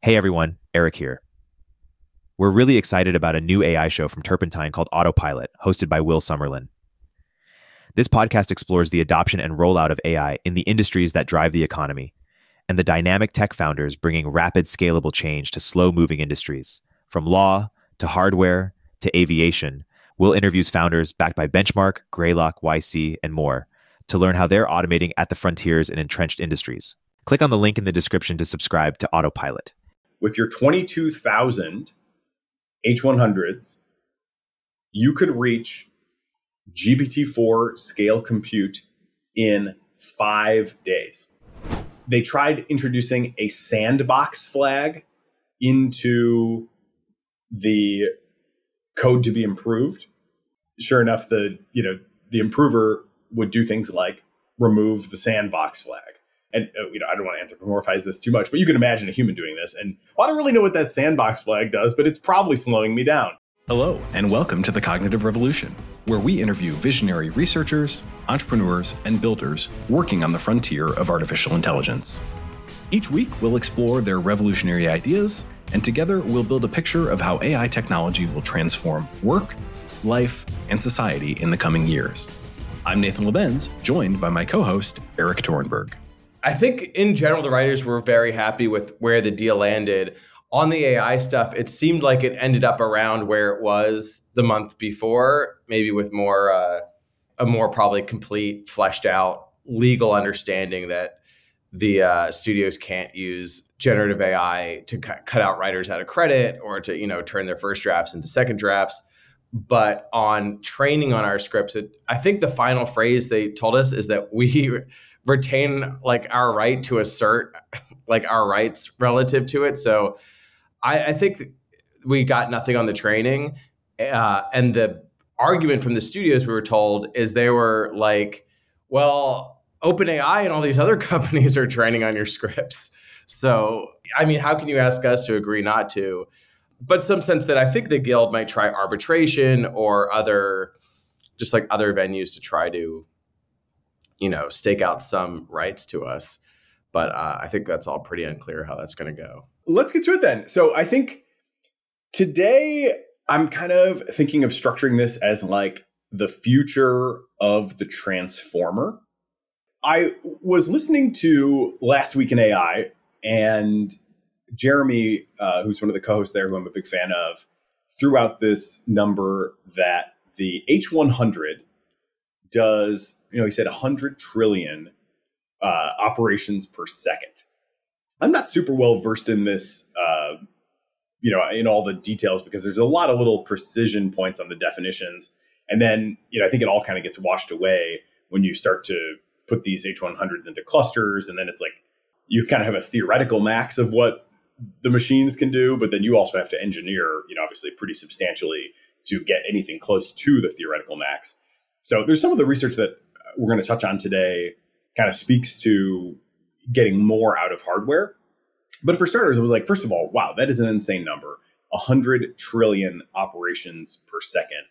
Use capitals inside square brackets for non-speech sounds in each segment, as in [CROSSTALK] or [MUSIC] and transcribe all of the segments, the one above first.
Hey everyone, Erik here. We're really excited about a new AI show from Turpentine called Autopilot, hosted by Will Summerlin. This podcast explores the adoption and rollout of AI in the industries that drive the economy and the dynamic tech founders bringing rapid, scalable change to slow moving industries. From law to hardware to aviation, Will interviews founders backed by Benchmark, Greylock, YC, and more to learn how they're automating at the frontiers in entrenched industries. Click on the link in the description to subscribe to Autopilot with your 22,000 H100s, you could reach GPT-4 scale compute in five days. They tried introducing a sandbox flag into the code to be improved. Sure enough, the you know the improver would do things like remove the sandbox flag and uh, you know, I don't want to anthropomorphize this too much, but you can imagine a human doing this. And well, I don't really know what that sandbox flag does, but it's probably slowing me down. Hello, and welcome to the Cognitive Revolution, where we interview visionary researchers, entrepreneurs, and builders working on the frontier of artificial intelligence. Each week, we'll explore their revolutionary ideas, and together we'll build a picture of how AI technology will transform work, life, and society in the coming years. I'm Nathan Labenz, joined by my co host, Erik Torenberg. I think in general, the writers were very happy with where the deal landed. On the AI stuff, it seemed like it ended up around where it was the month before, maybe with more, uh, a more probably complete, fleshed out legal understanding that the uh, studios can't use generative AI to cu- cut out writers out of credit or to you know turn their first drafts into second drafts. But on training on our scripts, it, I think the final phrase they told us is that we retain like our right to assert like our rights relative to it. So I, I think we got nothing on the training. Uh, and the argument from the studios we were told is they were like, well, OpenAI and all these other [LAUGHS] companies are training on your scripts. So, I mean, how can you ask us to agree not to? But some sense that I think the guild might try arbitration or other, just like other venues to try to you know, stake out some rights to us. But uh, I think that's all pretty unclear how that's going to go. Let's get to it then. So I think today I'm kind of thinking of structuring this as like the future of the transformer. I was listening to Last Week in AI, and Jeremy, uh, who's one of the co hosts there, who I'm a big fan of, threw out this number that the H100 does you know, he said 100 trillion uh, operations per second. I'm not super well versed in this, uh, you know, in all the details because there's a lot of little precision points on the definitions. And then, you know, I think it all kind of gets washed away when you start to put these H100s into clusters. And then it's like you kind of have a theoretical max of what the machines can do, but then you also have to engineer, you know, obviously pretty substantially to get anything close to the theoretical max. So there's some of the research that we're going to touch on today kind of speaks to getting more out of hardware. But for starters, it was like, first of all, wow, that is an insane number 100 trillion operations per second.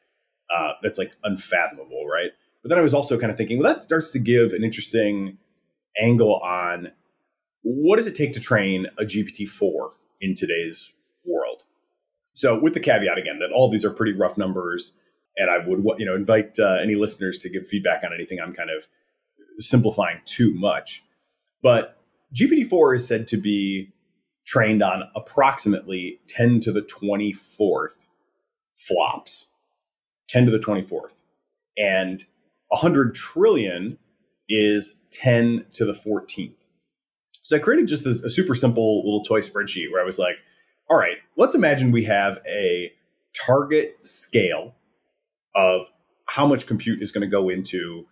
Uh, that's like unfathomable, right? But then I was also kind of thinking, well, that starts to give an interesting angle on what does it take to train a GPT 4 in today's world? So, with the caveat again that all these are pretty rough numbers, and I would you know invite uh, any listeners to give feedback on anything I'm kind of simplifying too much. But GPT-4 is said to be trained on approximately 10 to the 24th flops. 10 to the 24th. And 100 trillion is 10 to the 14th. So I created just a, a super simple little toy spreadsheet where I was like, all right, let's imagine we have a target scale of how much compute is going to go into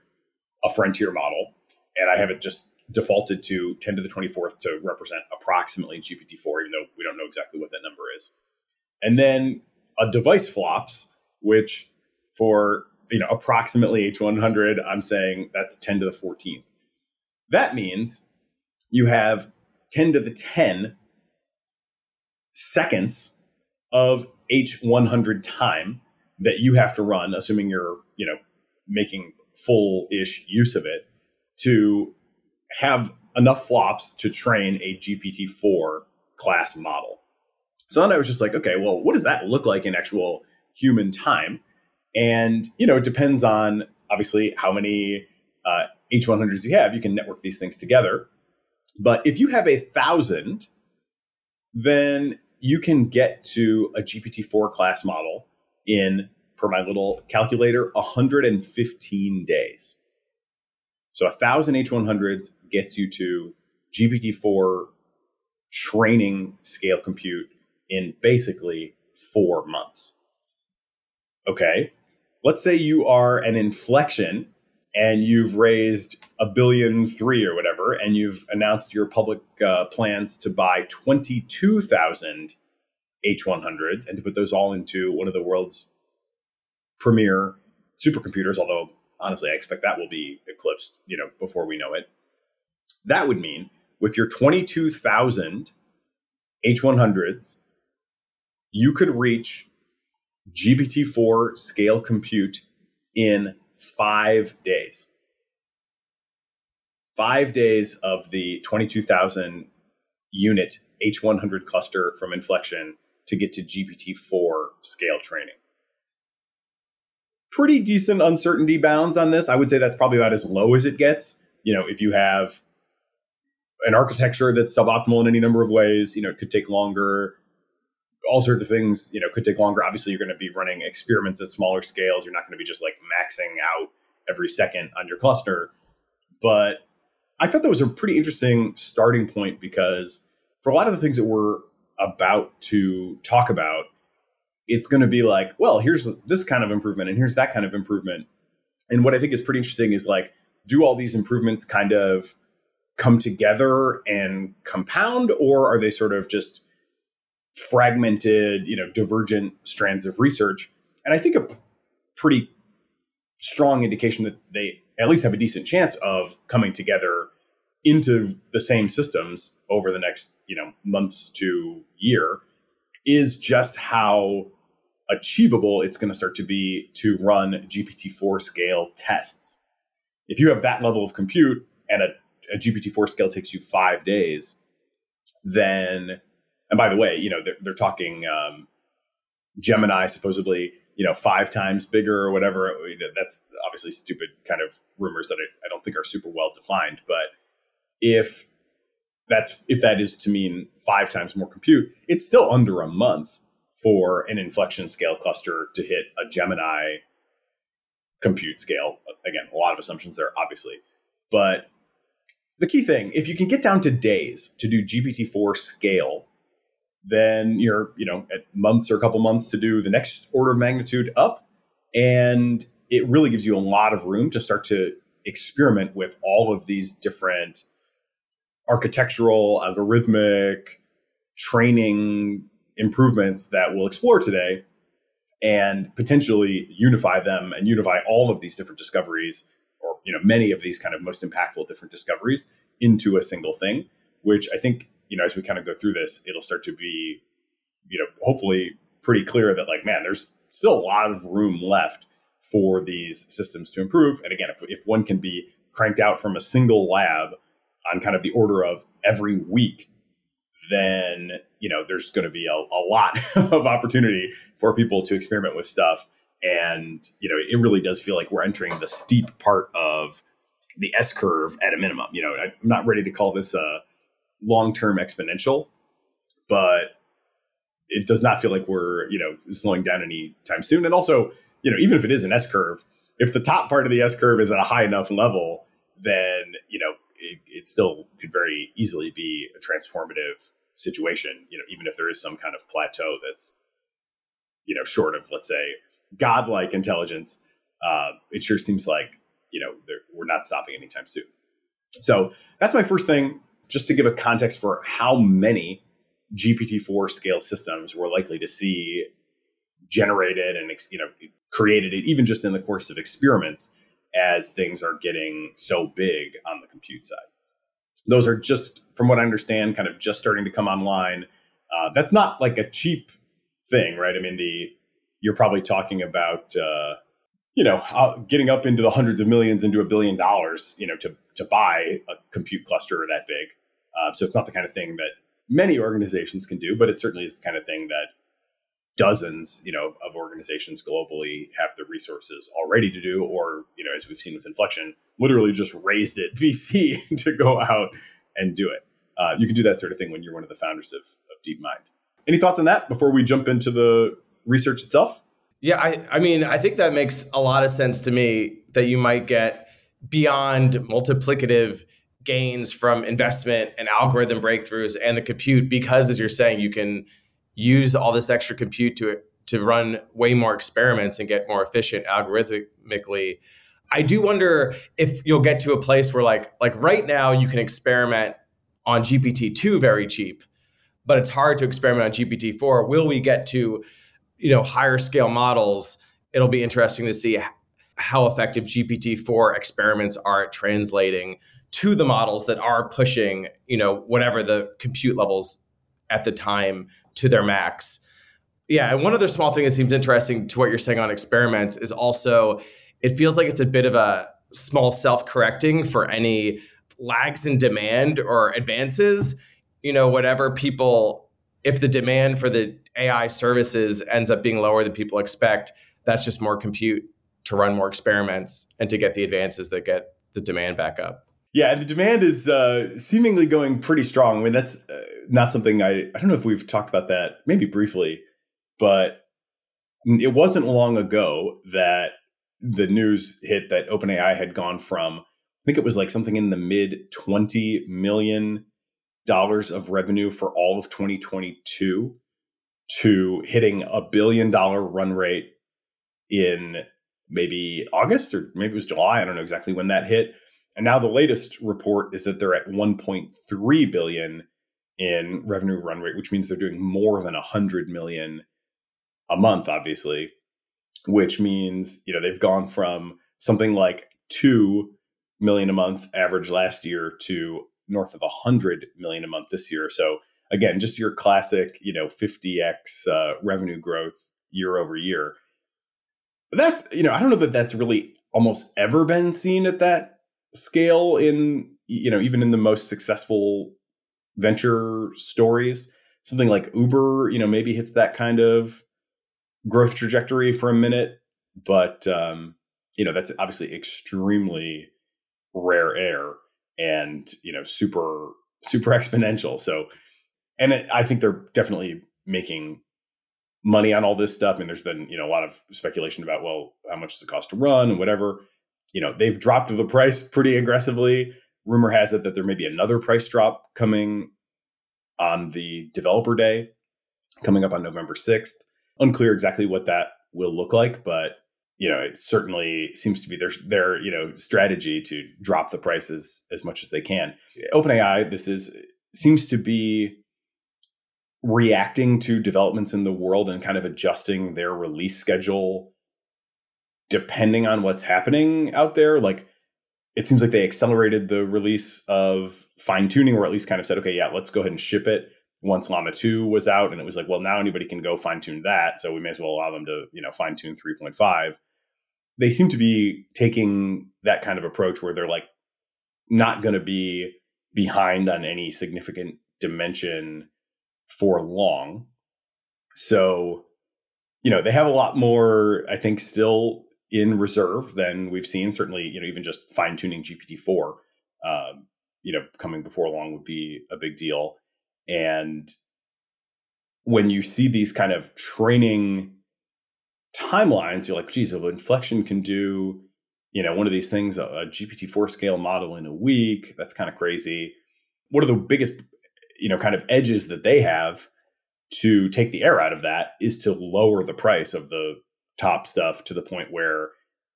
a frontier model. And I have it just defaulted to 10 to the 24th to represent approximately GPT-4, even though we don't know exactly what that number is. And then a device flops, which for you know approximately H100, I'm saying that's 10 to the 14th. That means you have 10 to the 10 seconds of H100 time that you have to run, assuming you're, you know, making full-ish use of it, to have enough flops to train a GPT-4 class model. So then I was just like, okay, well, what does that look like in actual human time? And, you know, it depends on obviously how many uh, H100s you have. You can network these things together. But if you have a thousand, then you can get to a GPT-4 class model in, per my little calculator, 115 days. So a thousand H100s gets you to GPT-4 training scale compute in basically four months. Okay, let's say you are an inflection and you've raised a billion three or whatever, and you've announced your public uh, plans to buy 22,000 H100s and to put those all into one of the world's premier supercomputers, although honestly, I expect that will be eclipsed, you know, before we know it. That would mean with your 22,000 H100s, you could reach GPT-4 scale compute in five days. Five days of the 22,000 unit H100 cluster from Inflection to get to GPT-4 scale training. Pretty decent uncertainty bounds on this. I would say that's probably about as low as it gets. You know, if you have an architecture that's suboptimal in any number of ways, you know, it could take longer. All sorts of things, you know, could take longer. Obviously, you're going to be running experiments at smaller scales. You're not going to be just like maxing out every second on your cluster. But I thought that was a pretty interesting starting point because for a lot of the things that we're about to talk about, it's going to be like, well, here's this kind of improvement and here's that kind of improvement. And what I think is pretty interesting is like, do all these improvements kind of come together and compound, or are they sort of just fragmented, you know, divergent strands of research? And I think a pretty strong indication that they at least have a decent chance of coming together into the same systems over the next you know months to year is just how achievable it's going to start to be to run GPT-4 scale tests. If you have that level of compute and a, a GPT-4 scale takes you five days, then and by the way, you know they're, they're talking um, Gemini supposedly you know five times bigger or whatever. You know, That's obviously stupid kind of rumors that I, I don't think are super well defined, but if that's if that is to mean five times more compute, it's still under a month for an inflection scale cluster to hit a Gemini compute scale. Again, a lot of assumptions there, obviously. But the key thing, if you can get down to days to do GPT-4 scale, then you're, you know, at months or a couple months to do the next order of magnitude up. And it really gives you a lot of room to start to experiment with all of these different architectural, algorithmic, training improvements that we'll explore today and potentially unify them and unify all of these different discoveries or you know many of these kind of most impactful different discoveries into a single thing which i think you know as we kind of go through this it'll start to be you know hopefully pretty clear that like man there's still a lot of room left for these systems to improve. And again if, if one can be cranked out from a single lab on kind of the order of every week, then you know there's going to be a, a lot [LAUGHS] of opportunity for people to experiment with stuff. And you know, it really does feel like we're entering the steep part of the S curve at a minimum. You know, I'm not ready to call this a long-term exponential, but it does not feel like we're you know slowing down anytime soon. And also, you know, even if it is an S curve, if the top part of the S curve is at a high enough level, then you know it, it still could very easily be a transformative situation, you know, even if there is some kind of plateau that's, you know, short of, let's say, godlike intelligence, uh, it sure seems like, you know, we're not stopping anytime soon. So that's my first thing, just to give a context for how many GPT-4 scale systems we're likely to see generated and, you know, created, even just in the course of experiments as things are getting so big on the compute side. Those are just, from what I understand, kind of just starting to come online. Uh, that's not like a cheap thing, right? I mean, the you're probably talking about uh, you know getting up into the hundreds of millions into a billion dollars, you know, to to buy a compute cluster that big. Uh, so it's not the kind of thing that many organizations can do, but it certainly is the kind of thing that dozens, you know, of organizations globally have the resources already to do, or, you know, as we've seen with Inflection, literally just raised it [LAUGHS] VC [LAUGHS] to go out and do it. Uh, you can do that sort of thing when you're one of the founders of, of DeepMind. Any thoughts on that before we jump into the research itself? Yeah, I, I mean, I think that makes a lot of sense to me that you might get beyond multiplicative gains from investment and algorithm breakthroughs and the compute because as you're saying you can use all this extra compute to to run way more experiments and get more efficient algorithmically. I do wonder if you'll get to a place where like like right now you can experiment on gpt-2 very cheap but it's hard to experiment on gpt-4 will we get to you know higher scale models? It'll be interesting to see how effective gpt-4 experiments are at translating to the models that are pushing, you know, whatever the compute levels at the time to their max. Yeah, and one other small thing that seems interesting to what you're saying on experiments is also it feels like it's a bit of a small self-correcting for any lags in demand or advances. You know, whatever people if the demand for the AI services ends up being lower than people expect, that's just more compute to run more experiments and to get the advances that get the demand back up. Yeah, the demand is uh, seemingly going pretty strong. I mean, that's uh, not something I I don't know if we've talked about that maybe briefly, but it wasn't long ago that the news hit that OpenAI had gone from I think it was like something in the mid 20 million dollars of revenue for all of 2022 to hitting a billion dollar run rate in maybe August or maybe it was July, I don't know exactly when that hit and now the latest report is that they're at 1.3 billion in revenue run rate, which means they're doing more than 100 million a month, obviously, which means, you know, they've gone from something like 2 million a month average last year to north of 100 million a month this year. So again, just your classic, you know, 50x uh, revenue growth year over year. That's, you know, I don't know that that's really almost ever been seen at that scale in you know even in the most successful venture stories something like uber you know maybe hits that kind of growth trajectory for a minute but um you know that's obviously extremely rare air and you know super super [LAUGHS] exponential. So and it, i think they're definitely making money on all this stuff. I and mean, there's been you know a lot of speculation about well how much does it cost to run and whatever you know, they've dropped the price pretty aggressively. Rumor has it that there may be another price drop coming on the developer day coming up on November 6th. Unclear exactly what that will look like, but you know, it certainly seems to be their their, you know, strategy to drop the prices as much as they can. OpenAI, this is seems to be reacting to developments in the world and kind of adjusting their release schedule depending on what's happening out there, like it seems like they accelerated the release of fine tuning, or at least kind of said, okay, yeah, let's go ahead and ship it once Llama 2 was out. And it was like, well, now anybody can go fine tune that. So we may as well allow them to, you know, fine tune 3.5. They seem to be taking that kind of approach where they're like not going to be behind on any significant dimension for long. So, you know, they have a lot more, I think, still in reserve than we've seen. Certainly, you know, even just fine tuning GPT four, uh, you know, coming before long would be a big deal. And when you see these kind of training timelines, you're like, geez, if inflection can do, you know, one of these things, a, a GPT four scale model in a week, that's kind of crazy. What are the biggest, you know, kind of edges that they have to take the air out of that is to lower the price of the top stuff to the point where,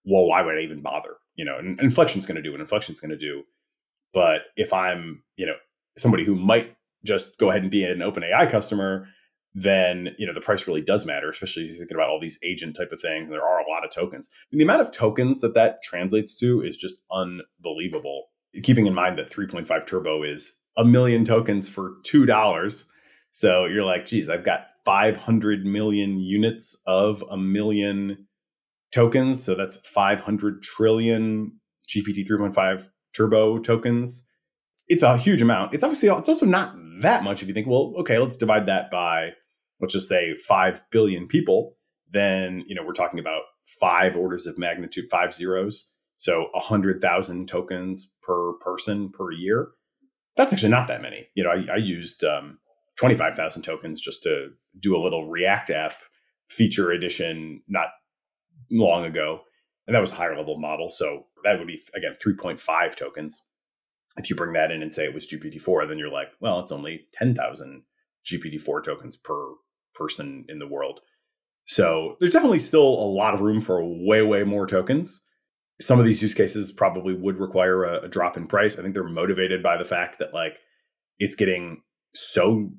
well, why would I even bother? You know, and inflection's going to do what inflection's going to do. But if I'm, you know, somebody who might just go ahead and be an OpenAI customer, then you know the price really does matter, especially if you're thinking about all these agent type of things. And there are a lot of tokens. And the amount of tokens that that translates to is just unbelievable. Keeping in mind that 3.5 Turbo is a million tokens for two dollars. So you're like, geez, I've got 500 million units of a million tokens. So that's 500 trillion GPT 3.5 turbo tokens. it's a huge amount. It's obviously it's also not that much if you think, well, okay, let's divide that by let's just say 5 billion people, then, you know, we're talking about five orders of magnitude, five zeros. So 100,000 tokens per person per year. That's actually not that many. You know, I, I used um, 25,000 tokens just to do a little React app feature edition not long ago. And that was a higher level model. So that would be, again, 3.5 tokens. If you bring that in and say it was GPT-4, then you're like, well, it's only 10,000 GPT-4 tokens per person in the world. So there's definitely still a lot of room for way, way more tokens. Some of these use cases probably would require a, a drop in price. I think they're motivated by the fact that like it's getting so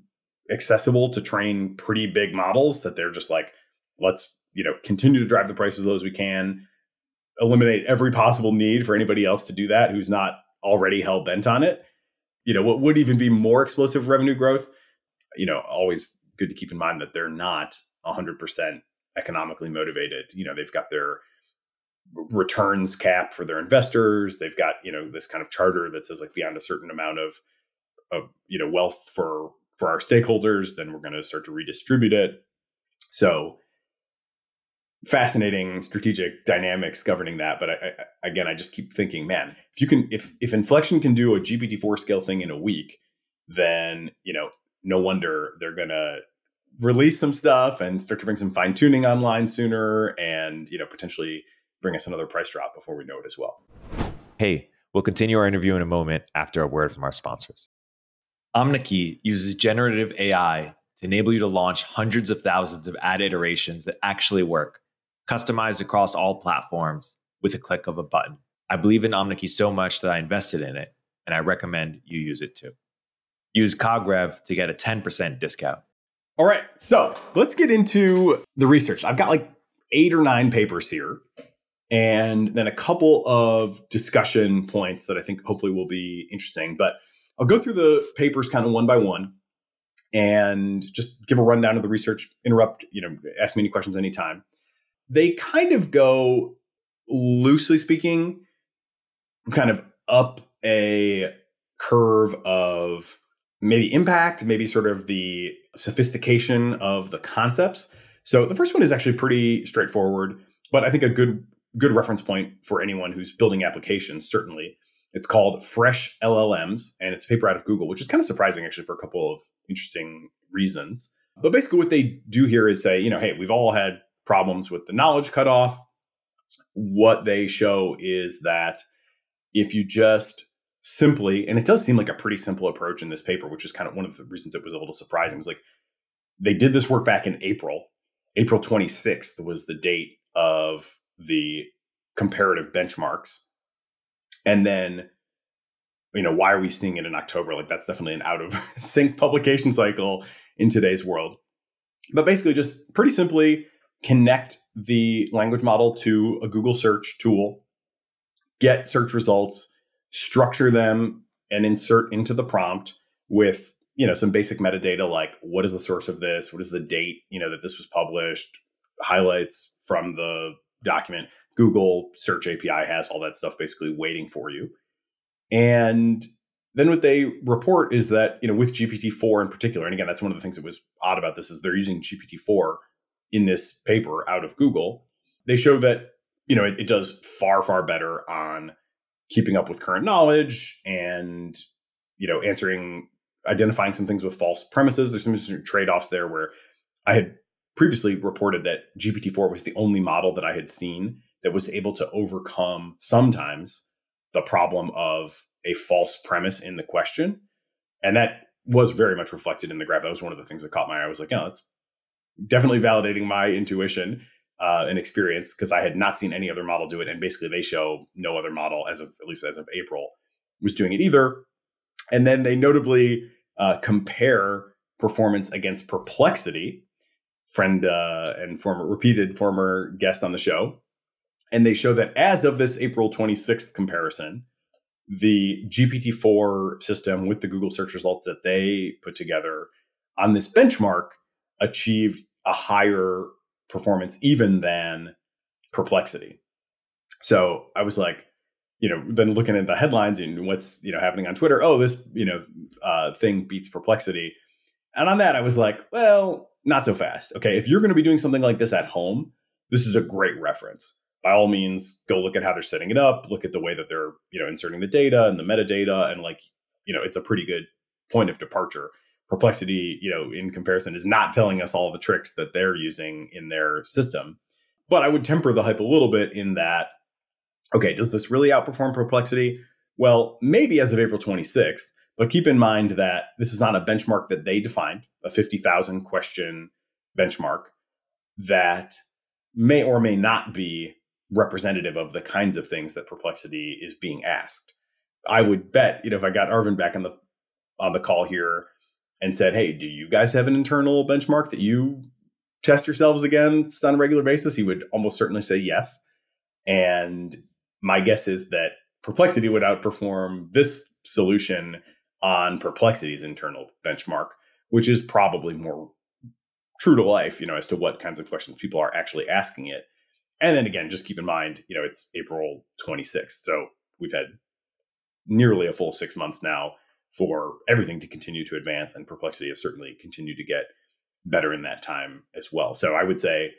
accessible to train pretty big models that they're just like, let's, you know, continue to drive the price as low as we can, eliminate every possible need for anybody else to do that who's not already hell bent on it. You know, what would even be more explosive revenue growth? You know, always good to keep in mind that they're not 100% economically motivated. You know, they've got their returns cap for their investors. They've got, you know, this kind of charter that says like beyond a certain amount of of, you know, wealth for for our stakeholders, then we're going to start to redistribute it. So fascinating strategic dynamics governing that. But I, I, again, I just keep thinking, man, if you can, if if Inflection can do a GPT-4 scale thing in a week, then you know, no wonder they're going to release some stuff and start to bring some fine tuning online sooner, and you know, potentially bring us another price drop before we know it as well. Hey, we'll continue our interview in a moment after a word from our sponsors. Omneky uses generative AI to enable you to launch hundreds of thousands of ad iterations that actually work, customized across all platforms with a click of a button. I believe in Omneky so much that I invested in it, and I recommend you use it too. Use CogRev to get a 10% discount. All right, so let's get into the research. I've got like eight or nine papers here, and then a couple of discussion points that I think hopefully will be interesting. But I'll go through the papers kind of one by one and just give a rundown of the research, interrupt, you know, ask me any questions anytime. They kind of go, loosely speaking, kind of up a curve of maybe impact, maybe sort of the sophistication of the concepts. So the first one is actually pretty straightforward, but I think a good good reference point for anyone who's building applications certainly it's called Fresh LLMs, and it's a paper out of Google, which is kind of surprising actually for a couple of interesting reasons. But basically, what they do here is say, you know, hey, we've all had problems with the knowledge cutoff. What they show is that if you just simply, and it does seem like a pretty simple approach in this paper, which is kind of one of the reasons it was a little surprising, was like they did this work back in April. April 26th was the date of the comparative benchmarks and then, you know, why are we seeing it in October? Like that's definitely an out of [LAUGHS] sync publication cycle in today's world. But basically, just pretty simply connect the language model to a Google search tool, get search results, structure them, and insert into the prompt with you know some basic metadata like what is the source of this what is the date you know that this was published highlights from the document Google Search API has all that stuff basically waiting for you. And then what they report is that, you know, with GPT-4 in particular, and again, that's one of the things that was odd about this is they're using GPT-4 in this paper out of Google. They show that, you know, it, it does far, far better on keeping up with current knowledge and, you know, answering, identifying some things with false premises. There's some trade-offs there where I had previously reported that GPT-4 was the only model that I had seen that was able to overcome sometimes the problem of a false premise in the question. And that was very much reflected in the graph. That was one of the things that caught my eye. I was like, oh, it's definitely validating my intuition uh, and experience because I had not seen any other model do it. And basically, they show no other model, as of at least as of April, was doing it either. And then they notably uh, compare performance against Perplexity, friend uh, and former repeated former guest on the show, and they show that as of this April 26th comparison, the GPT-4 system with the Google search results that they put together on this benchmark achieved a higher performance even than Perplexity. So I was like, you know, then looking at the headlines and what's you know happening on Twitter. Oh, this you know uh, thing beats Perplexity, and on that I was like, well, not so fast. Okay, if you're going to be doing something like this at home, this is a great reference. By all means, go look at how they're setting it up. Look at the way that they're you know inserting the data and the metadata, and like you know, it's a pretty good point of departure. Perplexity, you know, in comparison, is not telling us all the tricks that they're using in their system. But I would temper the hype a little bit in that okay, does this really outperform Perplexity? Well, maybe as of April 26th, but keep in mind that this is not a benchmark that they defined, a 50,000 question benchmark that may or may not be representative of the kinds of things that Perplexity is being asked. I would bet, you know, if I got Arvin back on the on the call here and said, "Hey, do you guys have an internal benchmark that you test yourselves against on a regular basis?" He would almost certainly say yes. And my guess is that Perplexity would outperform this solution on Perplexity's internal benchmark, which is probably more true to life, you know, as to what kinds of questions people are actually asking it. And then again, just keep in mind, you know, it's April 26th. So we've had nearly a full six months now for everything to continue to advance. And Perplexity has certainly continued to get better in that time as well. So I would say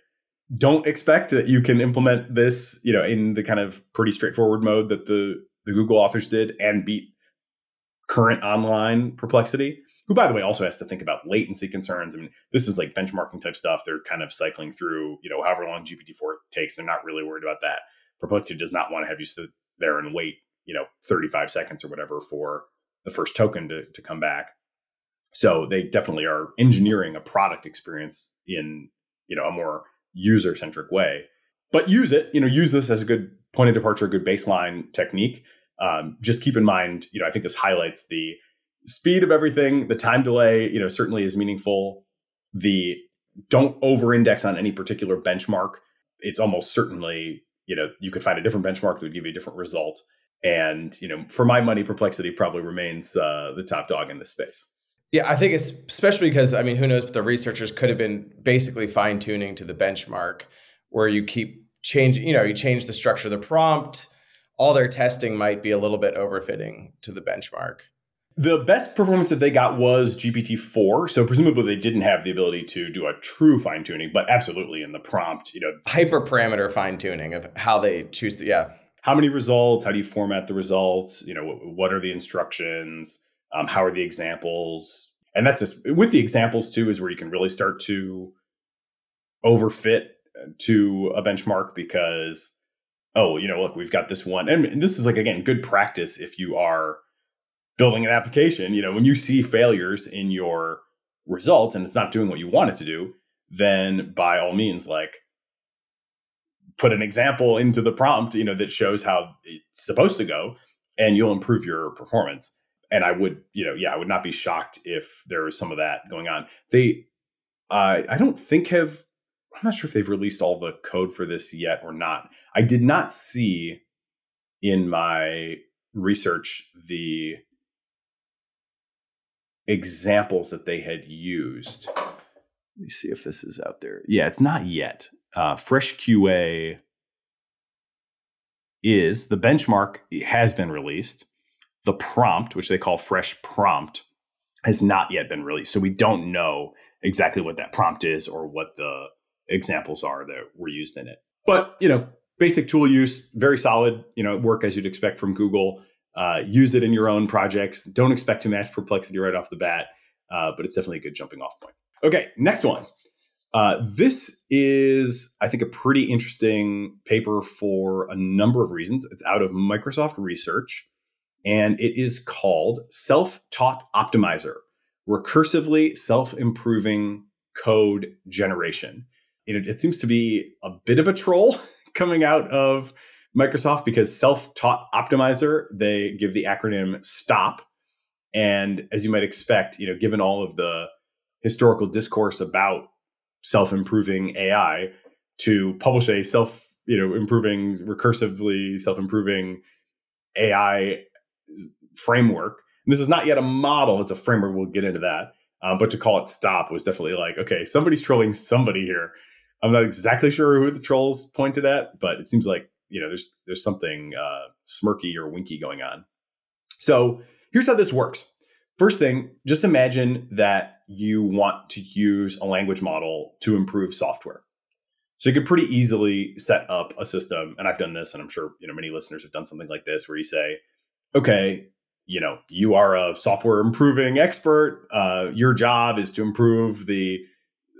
don't expect that you can implement this, you know, in the kind of pretty straightforward mode that the the Google authors did and beat current online perplexity. Who, by the way, also has to think about latency concerns. I mean, this is like benchmarking type stuff. They're kind of cycling through, you know, however long GPT-4 takes. They're not really worried about that. Perplexity does not want to have you sit there and wait, you know, 35 seconds or whatever for the first token to, to come back. So they definitely are engineering a product experience in, you know, a more user centric way. But use it, you know, use this as a good point of departure, a good baseline technique. Um, just keep in mind, you know, I think this highlights the speed of everything. The time delay, you know, certainly is meaningful. The don't over index on any particular benchmark. It's almost certainly, you know, you could find a different benchmark that would give you a different result. And, you know, for my money, perplexity probably remains uh, the top dog in this space. Yeah, I think it's especially because I mean, who knows? But the researchers could have been basically fine tuning to the benchmark, where you keep changing. You know, you change the structure of the prompt. All their testing might be a little bit overfitting to the benchmark. The best performance that they got was GPT four. So presumably they didn't have the ability to do a true fine tuning, but absolutely in the prompt, you know, hyperparameter fine tuning of how they choose. The, yeah, how many results? How do you format the results? You know, what are the instructions? Um, how are the examples? And that's just with the examples too, is where you can really start to overfit to a benchmark because, oh, you know, look, we've got this one. And this is like, again, good practice if you are building an application. You know, when you see failures in your result and it's not doing what you want it to do, then by all means, like, put an example into the prompt, you know, that shows how it's supposed to go and you'll improve your performance and I would, you know, yeah, I would not be shocked if there was some of that going on. They, uh, I don't think have, I'm not sure if they've released all the code for this yet or not. I did not see in my research the examples that they had used. Let me see if this is out there. Yeah, it's not yet. Uh, Fresh QA is the benchmark has been released the prompt, which they call fresh prompt, has not yet been released. So we don't know exactly what that prompt is or what the examples are that were used in it. But, you know, basic tool use, very solid, you know, work as you'd expect from Google. Uh, use it in your own projects. Don't expect to match perplexity right off the bat, uh, but it's definitely a good jumping off point. Okay, next one. Uh, this is, I think, a pretty interesting paper for a number of reasons. It's out of Microsoft Research and it is called Self Taught Optimizer Recursively Self Improving Code Generation. It, it, seems to be a bit of a troll [LAUGHS] coming out of Microsoft because Self Taught Optimizer, they give the acronym STOP. And as you might expect, you know, given all of the historical discourse about self improving AI, to publish a self, you know, improving, recursively self improving AI framework. And this is not yet a model; it's a framework. We'll get into that. Um, but to call it stop was definitely like, okay, somebody's trolling somebody here. I'm not exactly sure who the trolls pointed at, but it seems like you know there's there's something uh, smirky or winky going on. So here's how this works. First thing, just imagine that you want to use a language model to improve software. So you could pretty easily set up a system, and I've done this, and I'm sure you know many listeners have done something like this, where you say, "Okay, you know, you are a software improving expert. Uh, your job is to improve the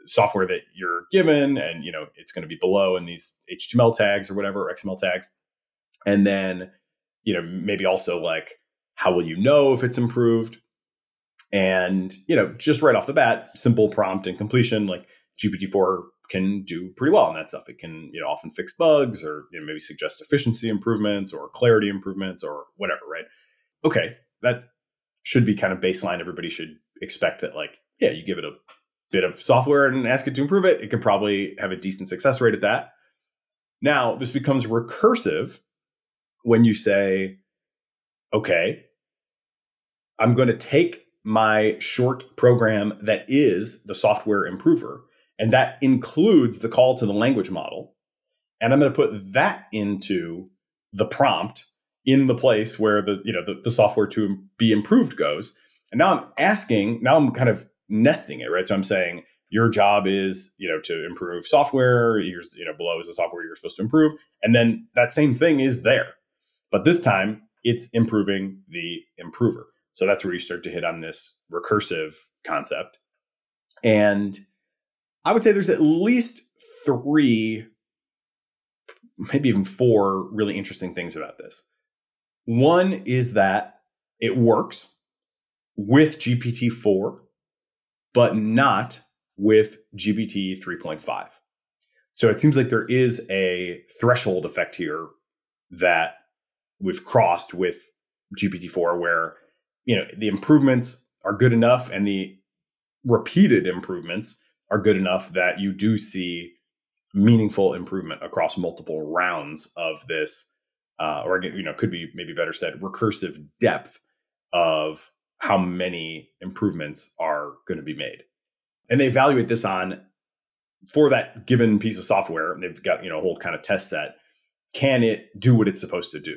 software that you're given, and you know it's going to be below in these HTML tags or whatever, or XML tags, and then you know maybe also like how will you know if it's improved?" And you know, just right off the bat, simple prompt and completion, like GPT-4 can do pretty well on that stuff. It can, you know, often fix bugs or you know, maybe suggest efficiency improvements or clarity improvements or whatever, right? Okay, that should be kind of baseline. Everybody should expect that, like, yeah, you give it a bit of software and ask it to improve it, it could probably have a decent success rate at that. Now, this becomes recursive when you say, okay, I'm going to take my short program that is the software improver and that includes the call to the language model. And I'm going to put that into the prompt in the place where the, you know, the, the software to be improved goes. And now I'm asking, now I'm kind of nesting it, right? So I'm saying your job is, you know, to improve software. Here's, you know, below is the software you're supposed to improve. And then that same thing is there. But this time it's improving the improver. So that's where you start to hit on this recursive concept. And I would say there's at least three, maybe even four really interesting things about this. One is that it works with GPT 4, but not with GPT 3.5. So it seems like there is a threshold effect here that we've crossed with GPT 4 where you know the improvements are good enough and the repeated improvements are good enough that you do see meaningful improvement across multiple rounds of this, uh, or you know, could be maybe better said, recursive depth of how many improvements are going to be made, and they evaluate this on for that given piece of software. and They've got you know a whole kind of test set. Can it do what it's supposed to do?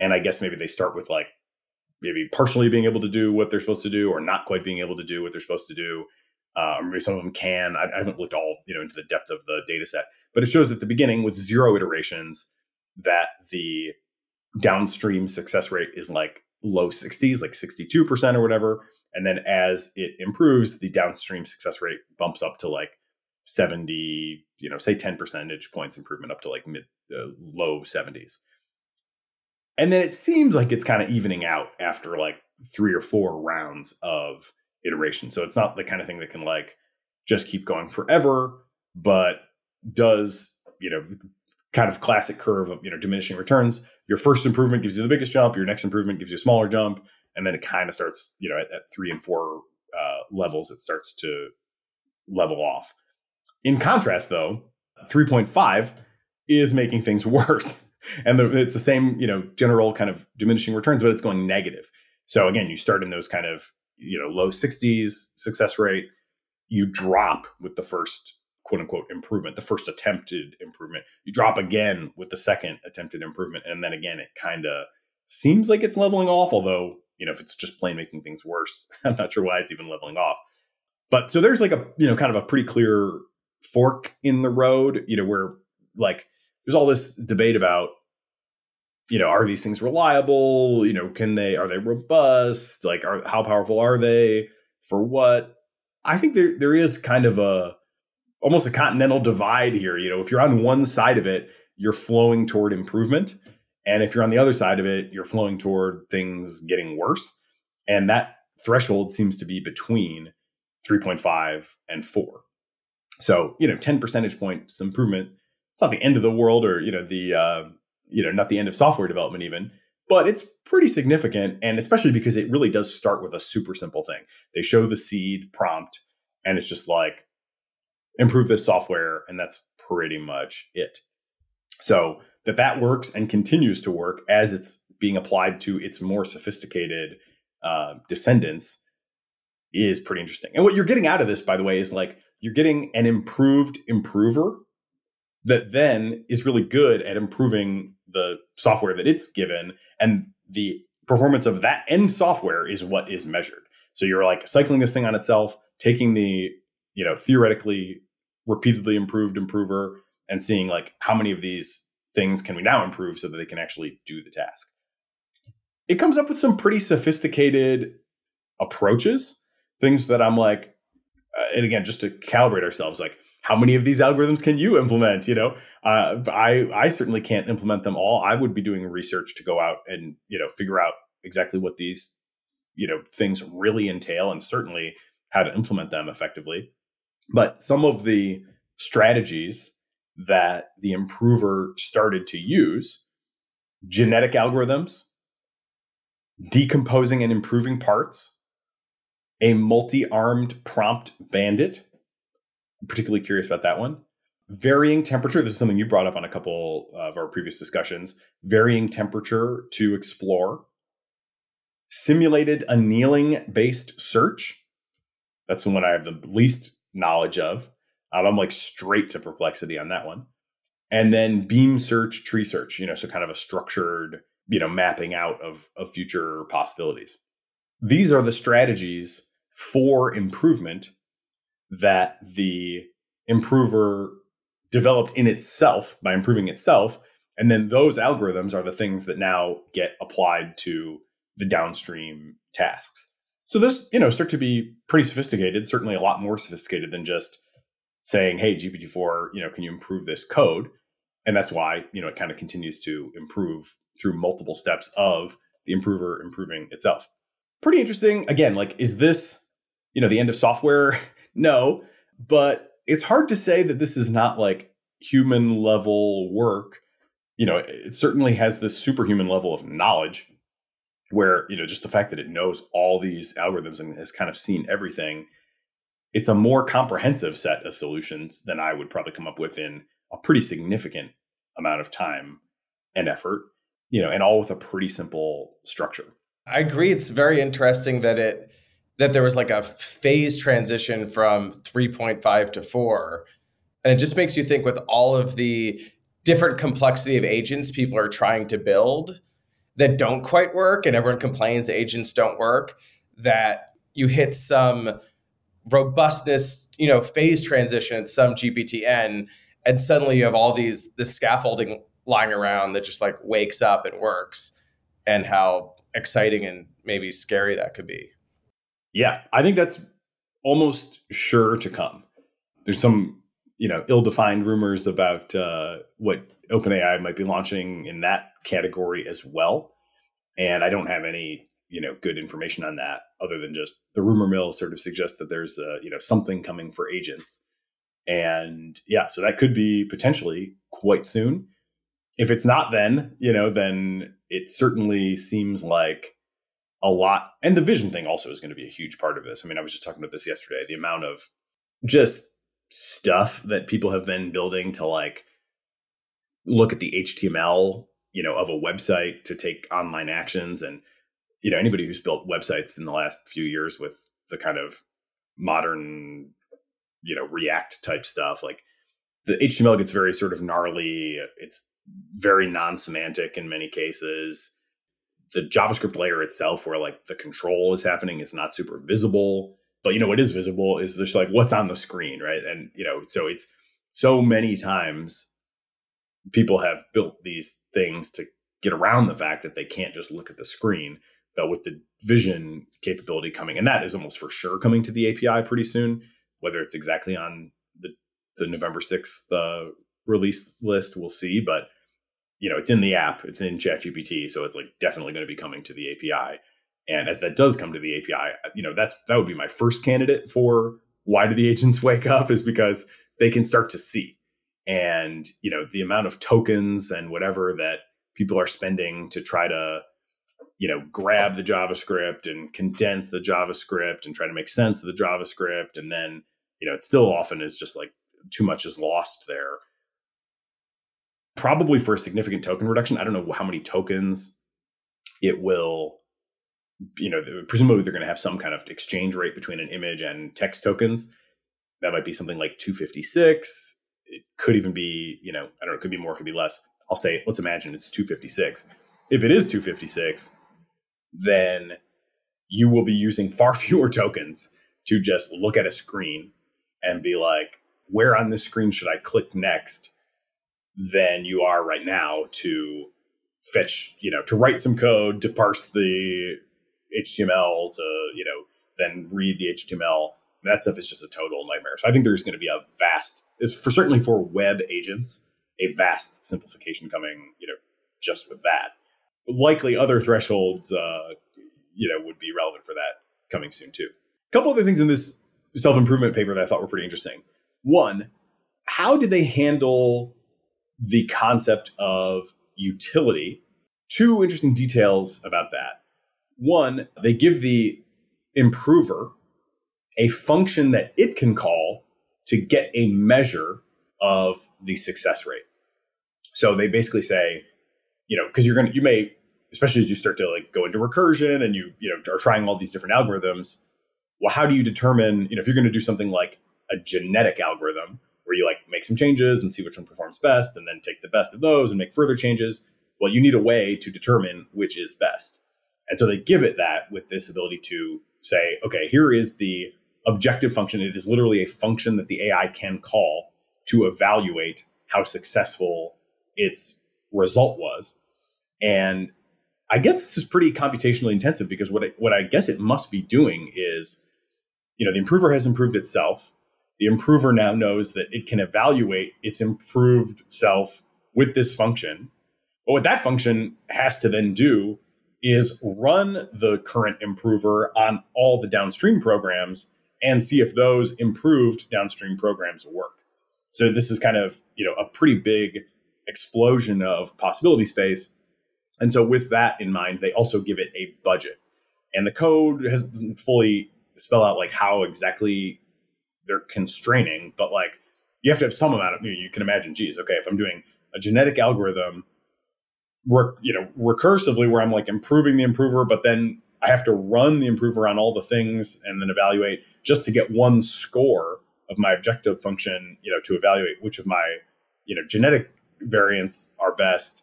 And I guess maybe they start with like maybe partially being able to do what they're supposed to do, or not quite being able to do what they're supposed to do uh, maybe some of them can. I, I, haven't looked all you know into the depth of the data set, but it shows at the beginning with zero iterations that the downstream success rate is like low 60s, like 62% or whatever. And then as it improves, the downstream success rate bumps up to like 70, you know, say 10 percentage points improvement up to like mid uh, low 70s. And then it seems like it's kind of evening out after like three or four rounds of iteration. So it's not the kind of thing that can like just keep going forever, but does, you know, kind of classic curve of, you know, diminishing returns. Your first improvement gives you the biggest jump, your next improvement gives you a smaller jump, and then it kind of starts, you know, at, at three and four uh, levels, it starts to level off. In contrast, though, 3.5 is making things [LAUGHS] worse. And the, it's the same, you know, general kind of diminishing returns, but it's going negative. So again, you start in those kind of you know low 60s success rate you drop with the first quote unquote improvement the first attempted improvement you drop again with the second attempted improvement and then again it kind of seems like it's leveling off although you know if it's just plain making things worse [LAUGHS] i'm not sure why it's even leveling off but so there's like a you know kind of a pretty clear fork in the road you know where like there's all this debate about you know, are these things reliable? You know, can they are they robust? Like, are how powerful are they? For what? I think there there is kind of a almost a continental divide here. You know, if you're on one side of it, you're flowing toward improvement, and if you're on the other side of it, you're flowing toward things getting worse. And that threshold seems to be between 3.5 and 4. So, you know, 10 percentage points improvement. It's not the end of the world, or you know, the uh, you know, not the end of software development even, but it's pretty significant. And especially because it really does start with a super simple thing. They show the seed prompt and it's just like, improve this software. And that's pretty much it. So that that works and continues to work as it's being applied to its more sophisticated uh, descendants is pretty interesting. And what you're getting out of this, by the way, is like you're getting an improved improver that then is really good at improving the software that it's given and the performance of that end software is what is measured so you're like cycling this thing on itself taking the you know theoretically repeatedly improved improver and seeing like how many of these things can we now improve so that they can actually do the task. It comes up with some pretty sophisticated approaches things that i'm like uh, and again just to calibrate ourselves like how many of these algorithms can you implement you know? Uh, i i certainly can't implement them all. I would be doing research to go out and you know figure out exactly what these you know things really entail and certainly how to implement them effectively but some of the strategies that the improver started to use genetic algorithms decomposing and improving parts a multi-armed prompt bandit I'm particularly curious about that one. Varying temperature. This is something you brought up on a couple of our previous discussions. Varying temperature to explore. Simulated annealing based search. That's the one I have the least knowledge of. Um, I'm like straight to perplexity on that one. And then beam search, tree search, you know, so kind of a structured, you know, mapping out of, of future possibilities. These are the strategies for improvement that the improver developed in itself by improving itself. And then those algorithms are the things that now get applied to the downstream tasks. So those, you know, start to be pretty sophisticated, certainly a lot more sophisticated than just saying, hey, GPT-4, you know, can you improve this code? And that's why, you know, it kind of continues to improve through multiple steps of the improver improving itself. Pretty interesting. Again, like, is this, you know, the end of software? [LAUGHS] No, but it's hard to say that this is not like human level work. You know, it certainly has this superhuman level of knowledge where, you know, just the fact that it knows all these algorithms and has kind of seen everything, it's a more comprehensive set of solutions than I would probably come up with in a pretty significant amount of time and effort, you know, and all with a pretty simple structure. I agree. It's very interesting that it that there was like a phase transition from 3.5 to 4 and it just makes you think with all of the different complexity of agents people are trying to build that don't quite work and everyone complains agents don't work that you hit some robustness you know phase transition at some GPT-N and suddenly you have all these this scaffolding lying around that just like wakes up and works and how exciting and maybe scary that could be yeah, I think that's almost sure to come. There's some, you know, ill-defined rumors about uh, what OpenAI might be launching in that category as well, and I don't have any, you know, good information on that other than just the rumor mill sort of suggests that there's, a, you know, something coming for agents, and yeah, so that could be potentially quite soon. If it's not then, you know, then it certainly seems like a lot. And the vision thing also is going to be a huge part of this. I mean, I was just talking about this yesterday. The amount of just stuff that people have been building to like look at the HTML, you know, of a website to take online actions and you know, anybody who's built websites in the last few years with the kind of modern, you know, React type stuff, like the HTML gets very sort of gnarly. It's very non-semantic in many cases the JavaScript layer itself, where like the control is happening, is not super visible. But you know what is visible is just like what's on the screen, right? And you know, so it's so many times people have built these things to get around the fact that they can't just look at the screen. But with the vision capability coming, and that is almost for sure coming to the API pretty soon, whether it's exactly on the the November sixth uh, release list, we'll see. But you know, it's in the app, it's in ChatGPT, so it's like definitely going to be coming to the API. And as that does come to the API, you know, that's that would be my first candidate for why do the agents [LAUGHS] wake up is because they can start to see. And, you know, the amount of tokens and whatever that people are spending to try to, you know, grab the JavaScript and condense the JavaScript and try to make sense of the JavaScript. And then, you know, it still often is just like too much is lost there probably for a significant token reduction. I don't know how many tokens it will, you know, presumably they're going to have some kind of exchange rate between an image and text tokens. That might be something like 256. It could even be, you know, I don't know, it could be more, it could be less. I'll say, let's imagine it's 256. If it is 256, then you will be using far [LAUGHS] fewer tokens to just look at a screen and be like, where on this screen should I click next than you are right now to fetch, you know, to write some code, to parse the HTML, to, you know, then read the HTML. That stuff is just a total nightmare. So I think there's going to be a vast, is for certainly for web agents, a vast simplification coming, you know, just with that. Likely other thresholds, uh, you know, would be relevant for that coming soon too. A couple other things in this self improvement paper that I thought were pretty interesting. One, how did they handle the concept of utility? Two interesting details about that. One, they give the improver a function that it can call to get a measure of the success rate. So they basically say, you know, because you're going to, you may, especially as you start to like go into recursion and you, you know, are trying all these different algorithms. Well, how do you determine, you know, if you're going to do something like a genetic algorithm where you like make some changes and see which one performs best and then take the best of those and make further changes? Well, you need a way to determine which is best. And so they give it that with this ability to say, okay, here is the objective function. It is literally a function that the AI can call to evaluate how successful its result was. And I guess this is pretty computationally intensive because what what I guess it must be doing is, you know, the improver has improved itself. The improver now knows that it can evaluate its improved self with this function. But what that function has to then do is run the current improver on all the downstream programs and see if those improved downstream programs work. So this is kind of, you know, a pretty big explosion of possibility space. And so with that in mind, they also give it a budget. And the code doesn't fully spell out like how exactly they're constraining, but like you have to have some amount of you can imagine, geez, okay, if I'm doing a genetic algorithm, you know, recursively where I'm like improving the improver, but then I have to run the improver on all the things and then evaluate just to get one score of my objective function, you know, to evaluate which of my, you know, genetic variants are best.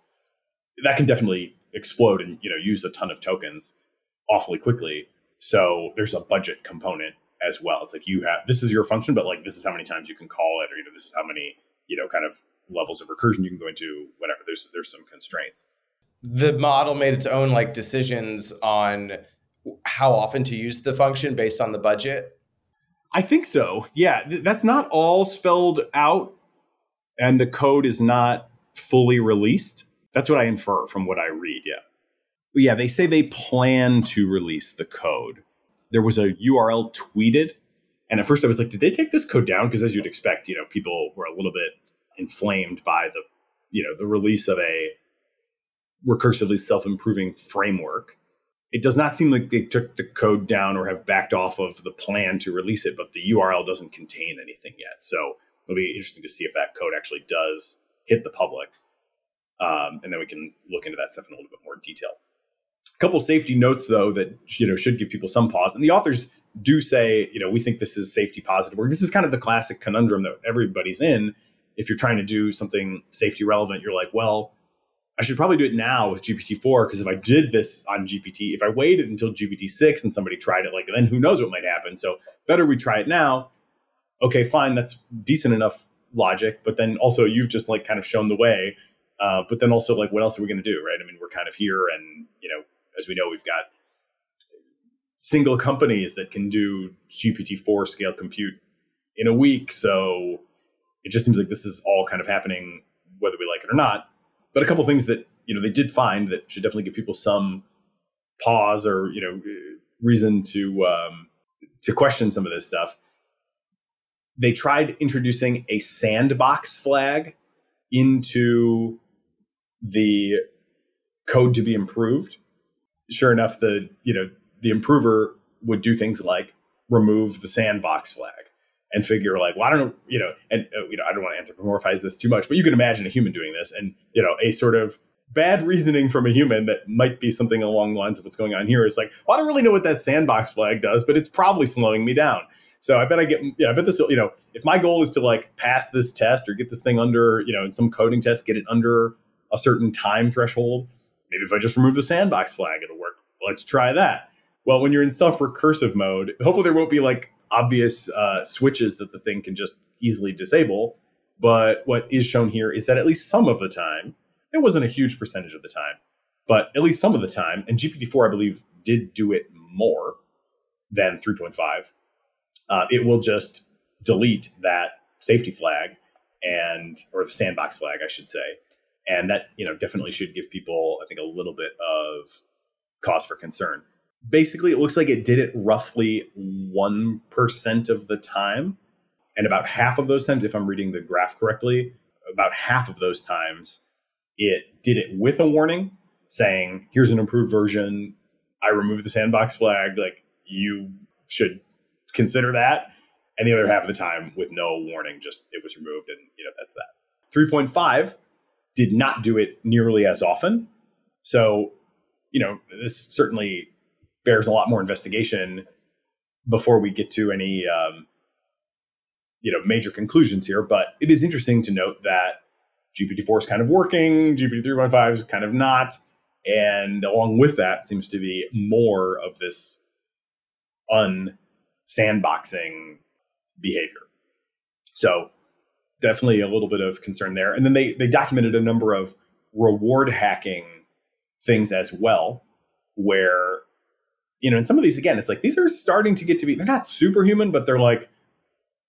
That can definitely explode and, you know, use a ton of tokens awfully quickly. So there's a budget component as well. It's like you have this is your function, but like this is how many times you can call it, or you know, this is how many, you know, kind of levels of recursion you can go into, whatever. There's there's some constraints the model made its own like decisions on how often to use the function based on the budget? I think so. Yeah, th- that's not all spelled out and the code is not fully released. That's what I infer from what I read, yeah. But yeah, they say they plan to release the code. There was a URL tweeted and at first I was like, did they take this code down because as you'd expect, you know, people were a little bit inflamed by the you know, the release of a recursively self improving framework. It does not seem like they took the code down or have backed off of the plan to release it, but the URL doesn't contain anything yet. So it'll be interesting to see if that code actually does hit the public. Um, and then we can look into that stuff in a little bit more detail. A couple safety notes, though, that you know should give people some pause. And the authors do say, you know, we think this is safety positive, or this is kind of the classic conundrum that everybody's in. If you're trying to do something safety relevant, you're like, well, I should probably do it now with GPT-4 because if I did this on GPT, if I waited until GPT-6 and somebody tried it, like then who knows what might happen. So better we try it now. Okay, fine, that's decent enough logic, but then also you've just like kind of shown the way. Uh, but then also like what else are we going to do, right? I mean, we're kind of here, and you know, as we know, we've got single companies that can do GPT-4 scale compute in a week. So it just seems like this is all kind of happening, whether we like it or not but a couple things that you know they did find that should definitely give people some pause or you know reason to um, to question some of this stuff. They tried introducing a sandbox flag into the code to be improved. Sure enough, the you know the improver would do things like remove the sandbox flag and figure like, well, I don't know, you know, and uh, you know, I don't want to anthropomorphize this too much, but you can imagine a human doing this, and you know, a sort of bad reasoning from a human that might be something along the lines of what's going on here is like, well, I don't really know what that sandbox flag does, but it's probably slowing me down. So I bet I get, yeah, I bet this, you know, if my goal is to like pass this test or get this thing under, you know, in some coding test, get it under a certain time threshold. Maybe if I just remove the sandbox flag, it'll work. Let's try that. Well, when you're in self recursive mode, hopefully there won't be like obvious uh, switches that the thing can just easily disable. But what is shown here is that at least some of the time, it wasn't a huge percentage of the time, but at least some of the time, and GPT-4, I believe, did do it more than 3.5. Uh, it will just delete that safety flag and or the sandbox flag, I should say, and that you know definitely should give people, I think, a little bit of cause for concern. Basically, it looks like it did it roughly one percent of the time, and about half of those times, if I'm reading the graph correctly, about half of those times, it did it with a warning saying, "Here's an improved version. I removed the sandbox flag. Like you should consider that." And the other half of the time, with no warning, just it was removed, and you know that's that. 3.5 did not do it nearly as often. So, you know, this certainly bears a lot more investigation before we get to any, um, you know, major conclusions here. But it is interesting to note that GPT-4 is kind of working, GPT 3.5 is kind of not. And along with that seems to be more of this unsandboxing behavior. So definitely a little bit of concern there. And then they they documented a number of reward hacking things as well, where you know, and some of these again, it's like these are starting to get to be they're not superhuman, but they're like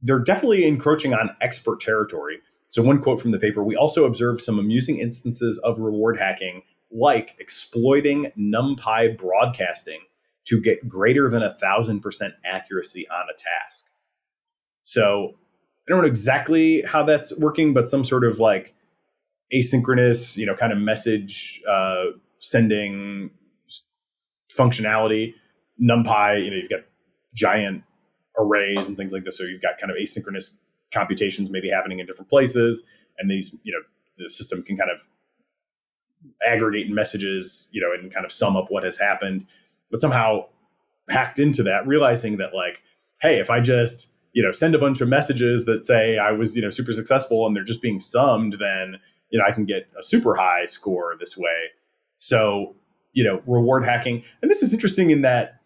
they're definitely encroaching on expert territory. So one quote from the paper, we also observed some amusing instances of reward hacking, like exploiting NumPy broadcasting to get greater than a thousand percent accuracy on a task. So I don't know exactly how that's working, but some sort of like asynchronous, you know, kind of message uh, sending functionality. NumPy, you know, you've got giant arrays and things like this. So you've got kind of asynchronous computations maybe happening in different places. And these, you know, the system can kind of aggregate messages, you know, and kind of sum up what has happened. But somehow hacked into that, realizing that like, hey, if I just you know send a bunch of messages that say I was you know super successful and they're just being summed, then you know I can get a super high score this way. So you know reward hacking, and this is interesting in that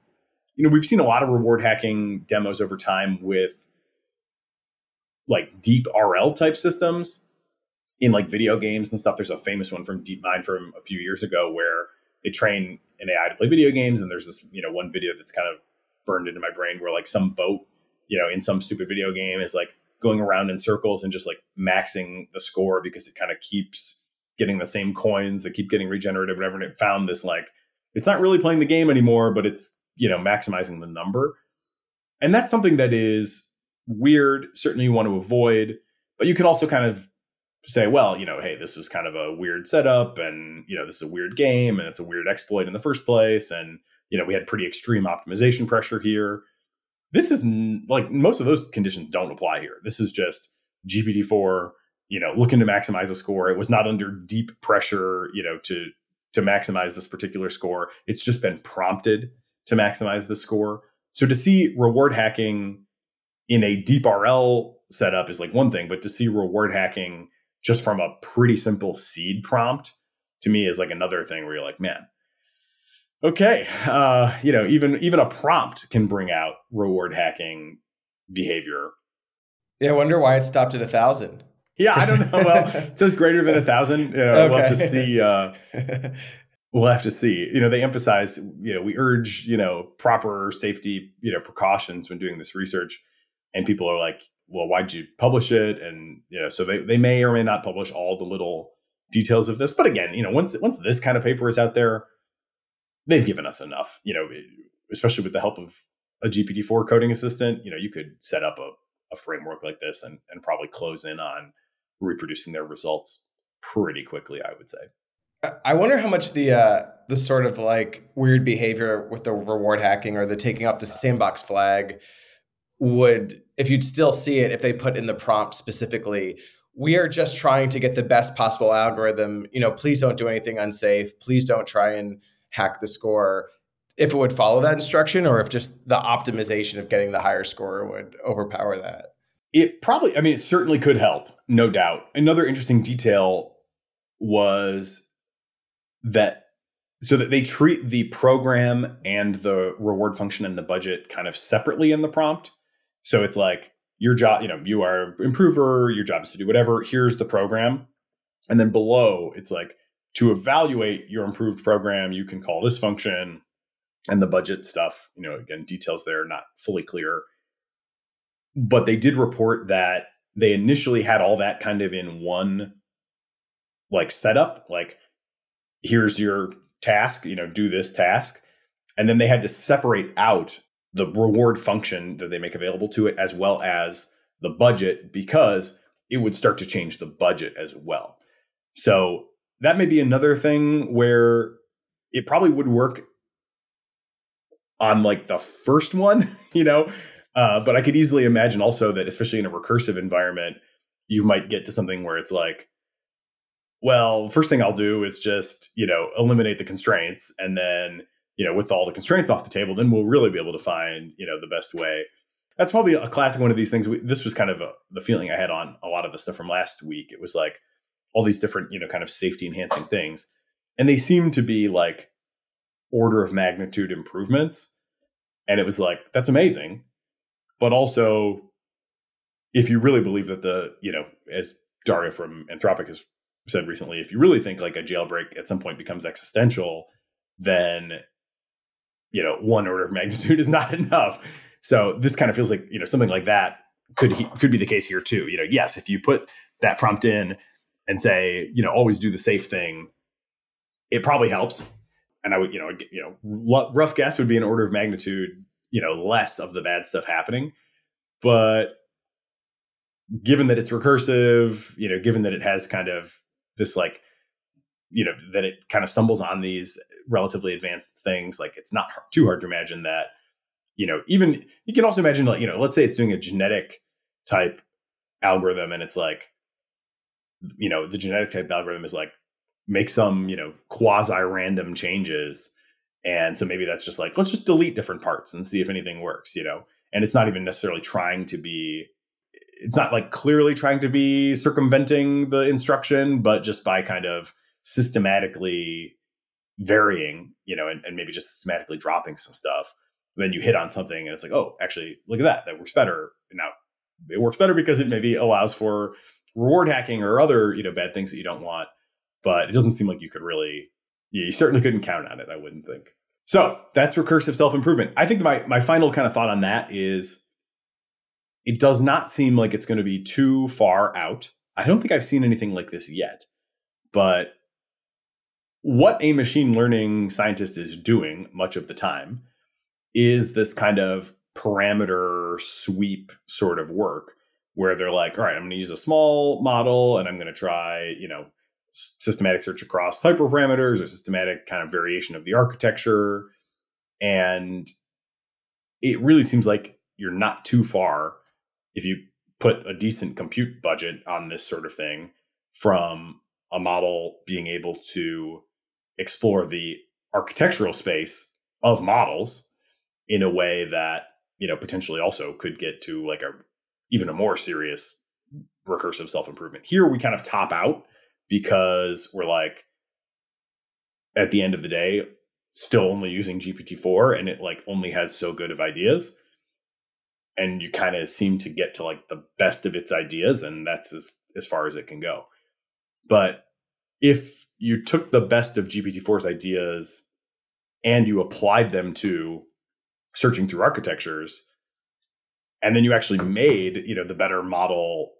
you know we've seen a lot of reward hacking demos over time with like deep RL type systems in like video games and stuff. There's a famous one from DeepMind from a few years ago where they train an AI to play video games, and there's this you know one video that's kind of burned into my brain where like some boat you know, in some stupid video game is like going around in circles and just like maxing the score because it kind of keeps getting the same coins that keep getting regenerated, whatever. And it found this like, it's not really playing the game anymore, but it's, you know, maximizing the number. And that's something that is weird. Certainly you want to avoid, but you can also kind of say, well, you know, hey, this was kind of a weird setup and, you know, this is a weird game and it's a weird exploit in the first place. And, you know, we had pretty extreme optimization pressure here. This is n- like most of those conditions don't apply here. This is just GPT-4, you know, looking to maximize a score. It was not under deep pressure, you know, to to maximize this particular score. It's just been prompted to maximize the score. So to see reward hacking in a deep RL setup is like one thing, but to see reward hacking just from a pretty simple seed prompt to me is like another thing where you're like, man, okay, uh, you know, even even a prompt can bring out reward hacking behavior. Yeah, I wonder why it stopped at a thousand. Yeah, I don't know. Well, [LAUGHS] it says greater than a thousand. You know, okay. We'll have to see. Uh, we'll have to see. You know, they emphasize. You know, we urge you know proper safety you know precautions when doing this research, and people are like, well, why'd you publish it? And you know, so they they may or may not publish all the little details of this. But again, you know, once once this kind of paper is out there, they've given us enough, you know, especially with the help of a GPT-4 coding assistant, you know, you could set up a, a framework like this and, and probably close in on reproducing their results pretty quickly, I would say. I wonder how much the uh, the sort of like weird behavior with the reward hacking or the taking off the sandbox flag would, if you'd still see it, if they put in the prompt specifically, we are just trying to get the best possible algorithm. You know, please don't do anything unsafe. Please don't try and hack the score if it would follow that instruction or if just the optimization of getting the higher score would overpower that. It probably, I mean, it certainly could help, no doubt. Another interesting detail was that so that they treat the program and the reward function and the budget kind of separately in the prompt. So it's like your job, you know, you are improver, your job is to do whatever. Here's the program. And then below, it's like to evaluate your improved program, you can call this function and the budget stuff, you know, again, details there not fully clear. But they did report that they initially had all that kind of in one like setup, like here's your task, you know, do this task. And then they had to separate out the reward function that they make available to it as well as the budget because it would start to change the budget as well. So that may be another thing where it probably would work on like the first [LAUGHS] one, you know, uh, but I could easily imagine also that, especially in a recursive environment, you might get to something where it's like, well, first thing I'll do is just, you know, eliminate the constraints. And then, you know, with all the constraints off the table, then we'll really be able to find, you know, the best way. That's probably a classic one of these things. We, this was kind of a, the feeling I had on a lot of the stuff from last week. It was like all these different, you know, kind of safety enhancing things. And they seem to be like order of magnitude improvements. And it was like, that's amazing but also if you really believe that the you know as Dario from anthropic has said recently if you really think like a jailbreak at some point becomes existential then you know one order of magnitude is not [LAUGHS] enough. So this kind of feels like you know something like that could he, could be the case here too. You know yes if you put that prompt in and say you know always do the safe thing it probably helps. And i would you know you know rough guess would be an order of magnitude you know less of the bad stuff happening. But given that it's recursive you know given that it has kind of this like you know that it kind of stumbles on these relatively advanced things like it's not too hard to imagine that you know even you can also imagine like you know let's say it's doing a genetic type algorithm and it's like you know the genetic type algorithm is like make some you know quasi random changes and so maybe that's just like, let's just delete different parts and see if anything works, you know? And it's not even necessarily trying to be, it's not like clearly trying to be circumventing the instruction, but just by kind of systematically varying, you know, and, and maybe just systematically dropping some stuff. Then you hit on something and it's like, oh, actually, look at that. That works better. Now it works better because it maybe allows for reward hacking or other, you know, bad things that you don't want. But it doesn't seem like you could really you certainly couldn't count on it, I wouldn't think. So that's recursive self improvement. I think my, my final kind of thought on that is it does not seem like it's going to be too far out. I don't think I've seen anything like this yet. But what a machine learning scientist is doing much of the time is this kind of parameter sweep sort of work where they're like, all right, I'm going to use a small model and I'm going to try, you know, systematic search across hyperparameters or systematic kind of variation of the architecture. And it really seems like you're not too far if you put a decent compute budget on this sort of thing from a model being able to explore the architectural space of models in a way that you know potentially also could get to like a even a more serious recursive self improvement here we kind of top out because we're like at the end of the day still only using GPT-4 and it like only has so good of ideas and you kind of seem to get to like the best of its ideas and that's as as far as it can go. But if you took the best of GPT-4's ideas and you applied them to searching through architectures and then you actually made, you know, the better model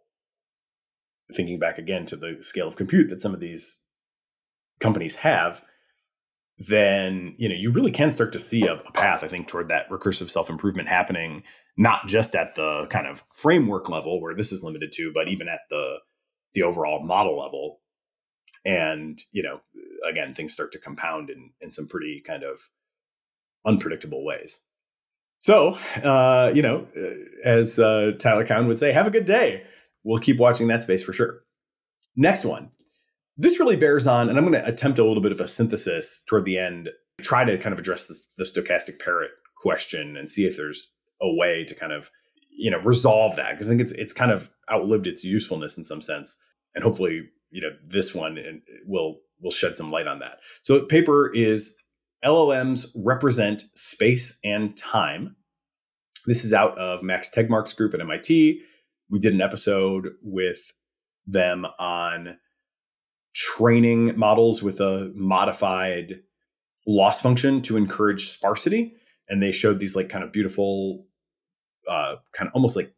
thinking back again to the scale of compute that some of these companies have, then you know you really can start to see a, a path, I think, toward that recursive self improvement happening, not just at the kind of framework level where this is limited to, but even at the the overall model level. And you know, again, things start to compound in in some pretty kind of unpredictable ways. So, uh, you know, uh, as uh, Tyler Cowen would say, have a good day we'll keep watching that space for sure. Next one. This really bears on, and I'm going to attempt a little bit of a synthesis toward the end, try to kind of address the, the stochastic parrot question and see if there's a way to kind of you know resolve that because I think it's it's kind of outlived its usefulness in some sense. and hopefully, you know, this one will will shed some light on that. So, paper is LLMs represent space and time. This is out of Max Tegmark's group at MIT. We did an episode with them on training models with a modified loss function to encourage sparsity. And they showed these like kind of beautiful, uh, kind of almost like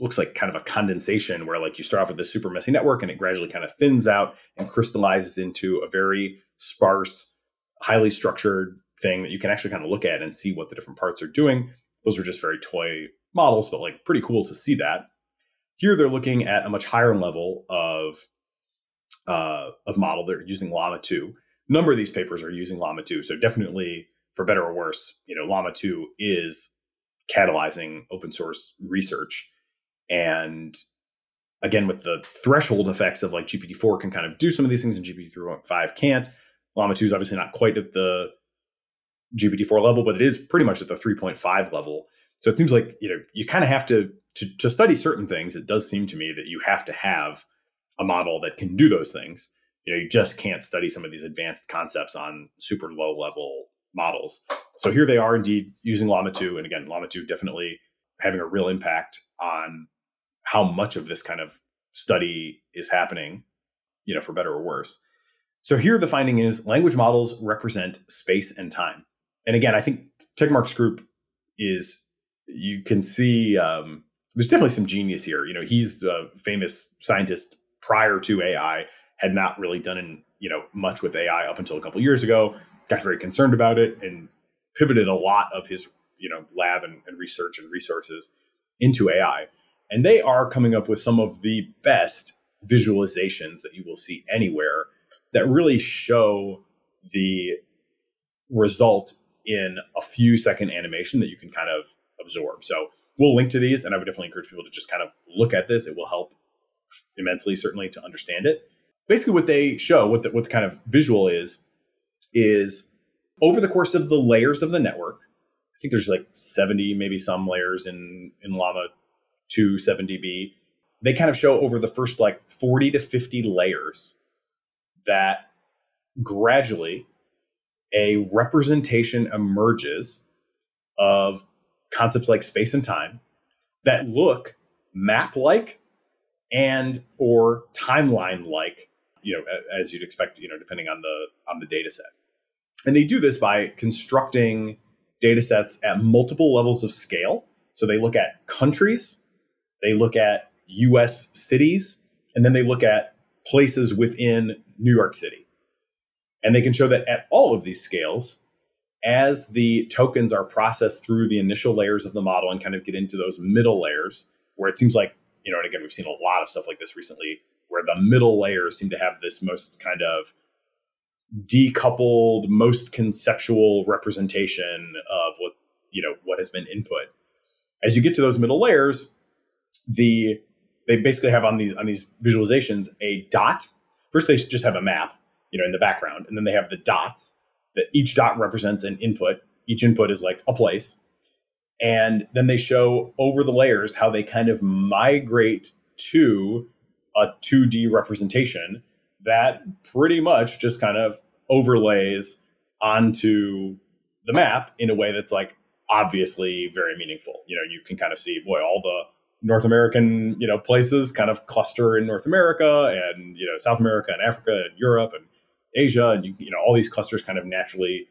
looks like kind of a condensation where like you start off with a super messy network and it gradually kind of thins out and crystallizes into a very sparse, highly structured thing that you can actually kind of look at and see what the different parts are doing. Those are just very toy models, but like pretty cool to see that. Here they're looking at a much higher level of uh, of model. They're using Llama 2. A number of these papers are using Llama 2. So definitely, for better or worse, you know, Llama 2 is catalyzing open source research. And again, with the threshold effects of like GPT-4 can kind of do some of these things and GPT-3.5 can't. Llama 2 is obviously not quite at the GPT-4 level, but it is pretty much at the 3.5 level. So it seems like, you know, you kind of have to, to, to study certain things. It does seem to me that you have to have a model that can do those things. You know, you just can't study some of these advanced concepts on super low level models. So here they are indeed using Llama 2. And again, Llama 2 definitely having a real impact on how much of this kind of study is happening, you know, for better or worse. So here the finding is language models represent space and time. And again, I think Tegmark's group is, you can see um, there's definitely some genius here. You know, he's a famous scientist prior to AI had not really done in, you know much with AI up until a couple years ago. Got very concerned about it and pivoted a lot of his you know lab and, and research and resources into AI. And they are coming up with some of the best visualizations that you will see anywhere that really show the result in a few second animation that you can kind of absorb. So we'll link to these, and I would definitely encourage people to just kind of look at this. It will help immensely, certainly, to understand it. Basically, what they show, what the, what the kind of visual is, is over the course of the layers of the network. I think there's like 70, maybe some layers in in Llama 2 70B. They kind of show over the first like 40 to 50 layers that gradually a representation emerges of concepts like space and time that look map like and or timeline like you know as you'd expect you know depending on the on the data set. And they do this by constructing data sets at multiple levels of scale. So they look at countries they look at us cities and then they look at places within new york city. And they can show that at all of these scales as the tokens are processed through the initial layers of the model and kind of get into those middle layers where it seems like you know, and again, we've seen a lot of stuff like this recently where the middle layers seem to have this most kind of decoupled, most conceptual representation of what, you know, what has been input. As you get to those middle layers, the they basically have on these on these visualizations a dot. First, they just have a map, you know, in the background, and then they have the dots that each dot represents an input. Each input is like a place, and then they show over the layers how they kind of migrate to a 2D representation that pretty much just kind of overlays onto the map in a way that's like obviously very meaningful. You know, you can kind of see, boy, all the North American, you know, places kind of cluster in North America and, you know, South America and Africa and Europe and Asia. And, you, you know, all these clusters kind of naturally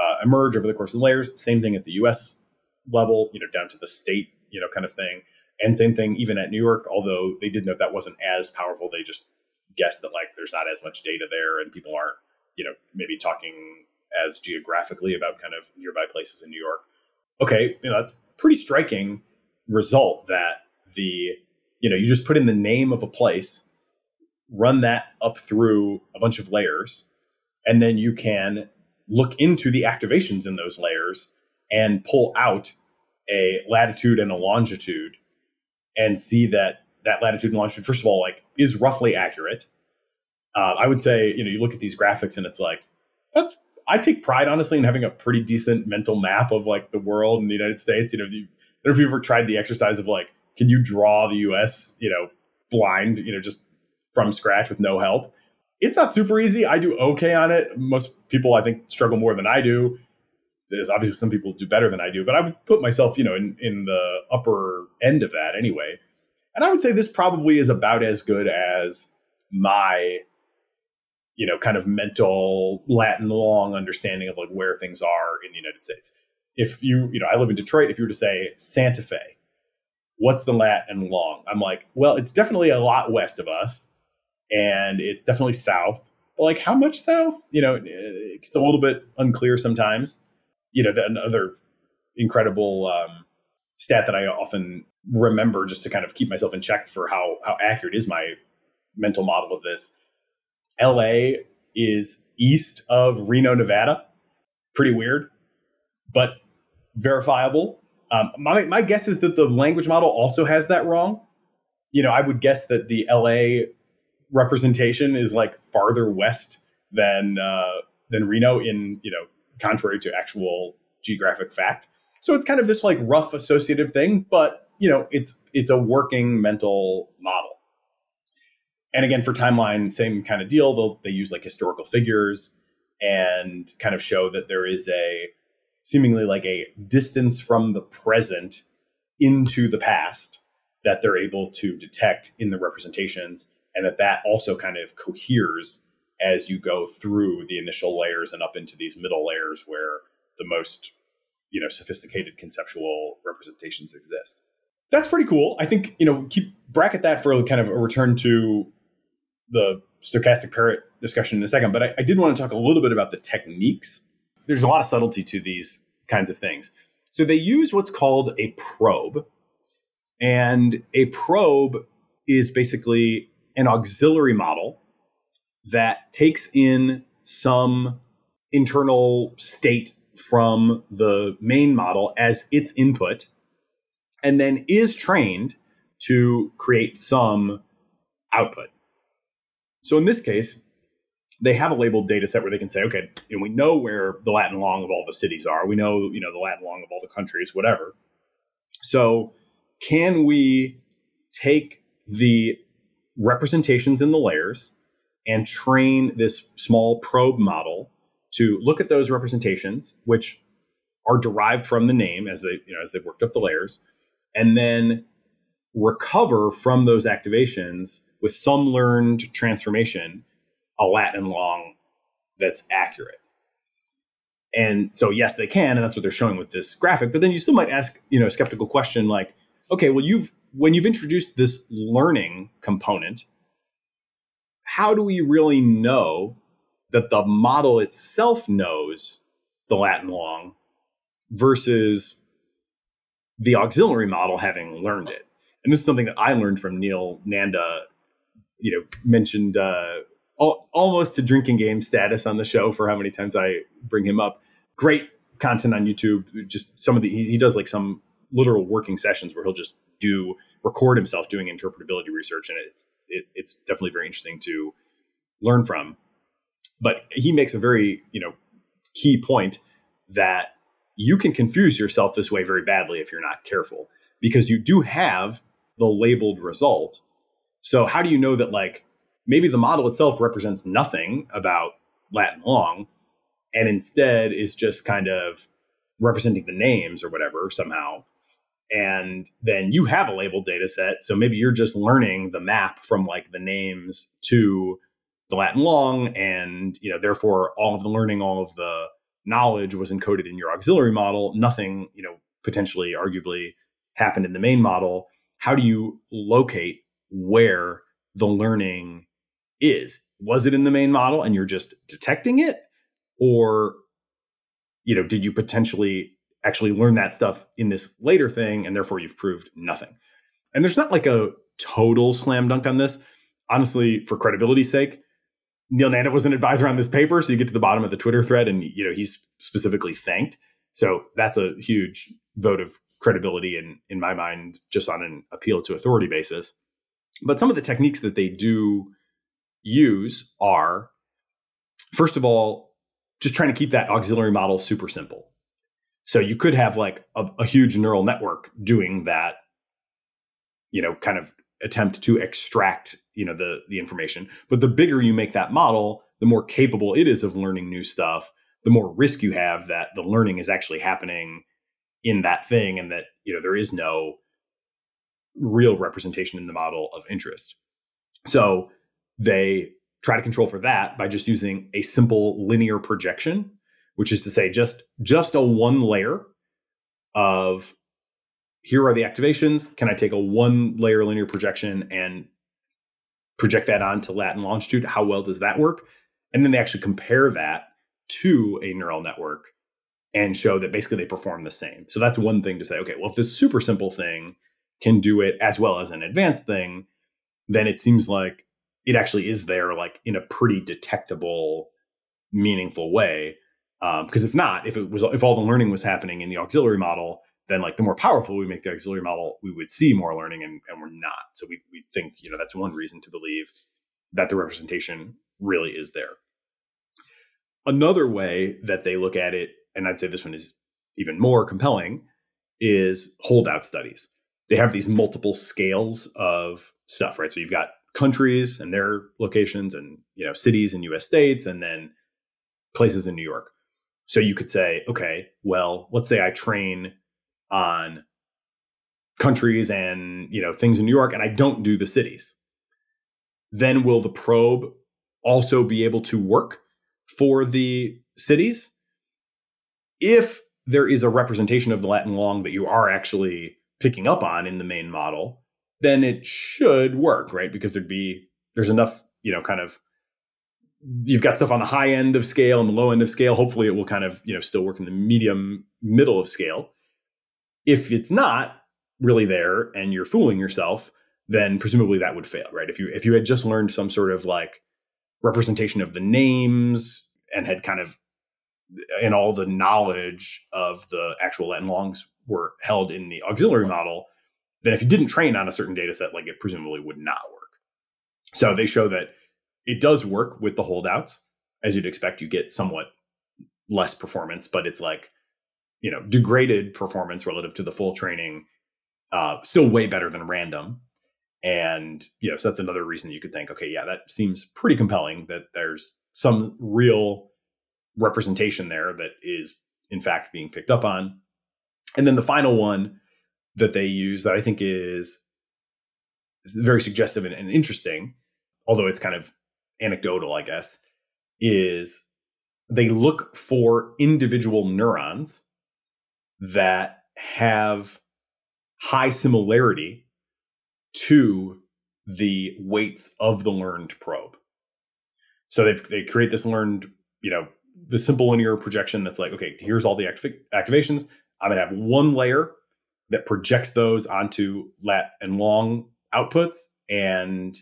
uh, emerge over the course of layers. Same thing at the US level, you know, down to the state, you know, kind of thing. And same thing even at New York, although they did note that wasn't as powerful. They just guessed that like there's not as much data there and people aren't, you know, maybe talking as geographically about kind of nearby places in New York. Okay, you know, that's pretty striking result that the, you know, you just put in the name of a place, run that up through a bunch of layers, and then you can look into the activations in those layers and pull out a latitude and a longitude and see that that latitude and longitude, first of all, like is roughly accurate. Uh, I would say, you know, you look at these graphics and it's like, that's, I take pride, honestly, in having a pretty decent mental map of like the world and the United States. You know, if you, I don't know if you've ever tried the exercise of like, can you draw the US, you know, blind, you know, just from scratch with no help. It's not super easy. I do okay on it. Most people, I think, struggle more than I do. There's obviously some people do better than I do, but I would put myself, you know, in, in the upper end of that anyway. And I would say this probably is about as good as my, you know, kind of mental Latin long understanding of like where things are in the United States. If you, you know, I live in Detroit. If you were to say Santa Fe, what's the lat and long? I'm like, well, it's definitely a lot west of us, and it's definitely south. But like, how much south? You know, it's a little bit unclear sometimes. You know, the, another incredible um, stat that I often remember just to kind of keep myself in check for how how accurate is my mental model of this. LA is east of Reno, Nevada. Pretty weird, but verifiable. Um, my, my guess is that the language model also has that wrong. You know, I would guess that the LA representation is like farther west than uh, than Reno in you know contrary to actual geographic fact. So it's kind of this like rough associative thing, but you know it's it's a working mental model. And again, for timeline, same kind of deal. They'll they use like historical figures and kind of show that there is a seemingly like a distance from the present into the past that they're able to detect in the representations and that that also kind of coheres as you go through the initial layers and up into these middle layers where the most you know sophisticated conceptual representations exist that's pretty cool i think you know keep bracket that for kind of a return to the stochastic parrot discussion in a second but I, I did want to talk a little bit about the techniques there's a lot of subtlety to these kinds of things. So they use what's called a probe. And a probe is basically an auxiliary model that takes in some internal state from the main model as its input and then is trained to create some output. So in this case, they have a labeled data set where they can say, okay, we know where the Latin long of all the cities are. We know, you know, the Latin long of all the countries, whatever. So can we take the representations in the layers and train this small probe model to look at those representations, which are derived from the name as they, you know, as they've worked up the layers, and then recover from those activations with some learned transformation a Latin long that's accurate. And so, yes, they can, and that's what they're showing with this graphic. But then you still might ask, you know, a skeptical question like, okay, well, you've when you've introduced this learning component, how do we really know that the model itself knows the Latin long versus the auxiliary model having learned it? And this is something that I learned from Neel Nanda. You know, mentioned uh, almost to drinking game status on the show for how many times I bring him up. Great content on YouTube. Just some of the he, he does like some literal working sessions where he'll just do record himself doing interpretability research, and it's it, it's definitely very interesting to learn from. But he makes a very you know key point that you can confuse yourself this way very badly if you're not careful because you do have the labeled result. So how do you know that like maybe the model itself represents nothing about Latin long and instead is just kind of representing the names or whatever somehow. And then you have a labeled data set. So maybe you're just learning the map from like the names to the Latin long. And, you know, therefore all of the learning, all of the knowledge was encoded in your auxiliary model. Nothing, you know, potentially arguably happened in the main model. How do you locate where the learning is. Was it in the main model and you're just detecting it? Or, you know, did you potentially actually learn that stuff in this later thing and therefore you've proved nothing? And there's not like a total slam dunk on this. Honestly, for credibility's sake, Neel Nanda was an advisor on this paper. So you get to the bottom of the Twitter thread and, you know, he's specifically thanked. So that's a huge vote of credibility in, in my mind, just on an appeal to authority basis. But some of the techniques that they do use are, first of all, just trying to keep that auxiliary model super simple. So you could have like a, a huge neural network doing that, you know, kind of attempt to extract you know the the information. But the bigger you make that model the more capable it is of learning new stuff the more risk you have that the learning is actually happening in that thing and that you know there is no real representation in the model of interest. So they try to control for that by just using a simple linear projection which is to say just just a one layer of here are the activations. Can i take a one layer linear projection and project that onto lat and longitude? How well does that work? And then they actually compare that to a neural network and show that basically they perform the same. So that's one thing to say okay well if this super simple thing can do it as well as an advanced thing then it seems like it actually is there like in a pretty detectable meaningful way because um, if not if it was if all the learning was happening in the auxiliary model then like the more powerful we make the auxiliary model we would see more learning and, and we're not. So we, we think you know that's one reason to believe that the representation really is there. Another way that they look at it and i'd say this one is even more compelling is holdout studies. They have these multiple scales of stuff right? So you've got countries and their locations and you know cities and US states and then places in New York. So you could say, okay, well, let's say I train on countries and you know things in New York and I don't do the cities. Then will the probe also be able to work for the cities? If there is a representation of the Latin long that you are actually picking up on in the main model, then it should work, right? Because there'd be there's enough, you know, kind of you've got stuff on the high end of scale and the low end of scale. Hopefully it will kind of, you know, still work in the medium middle of scale. If it's not really there and you're fooling yourself, then presumably that would fail, right? If you if you had just learned some sort of like representation of the names and had kind of and all the knowledge of the actual Lat and longs were held in the auxiliary model, then if you didn't train on a certain data set, like it presumably would not work. So they show that it does work with the holdouts. As you'd expect, you get somewhat less performance, but it's like, you know, degraded performance relative to the full training, uh, still way better than random. And, you know, so that's another reason you could think, okay, yeah, that seems pretty compelling that there's some real representation there that is, in fact, being picked up on. And then the final one that they use that I think is, very suggestive and, and interesting, although it's kind of anecdotal, I guess, is they look for individual neurons that have high similarity to the weights of the learned probe. So they they create this learned, you know, the simple linear projection that's like, okay, here's all the activ- activations. I'm to have one layer that projects those onto lat and long outputs and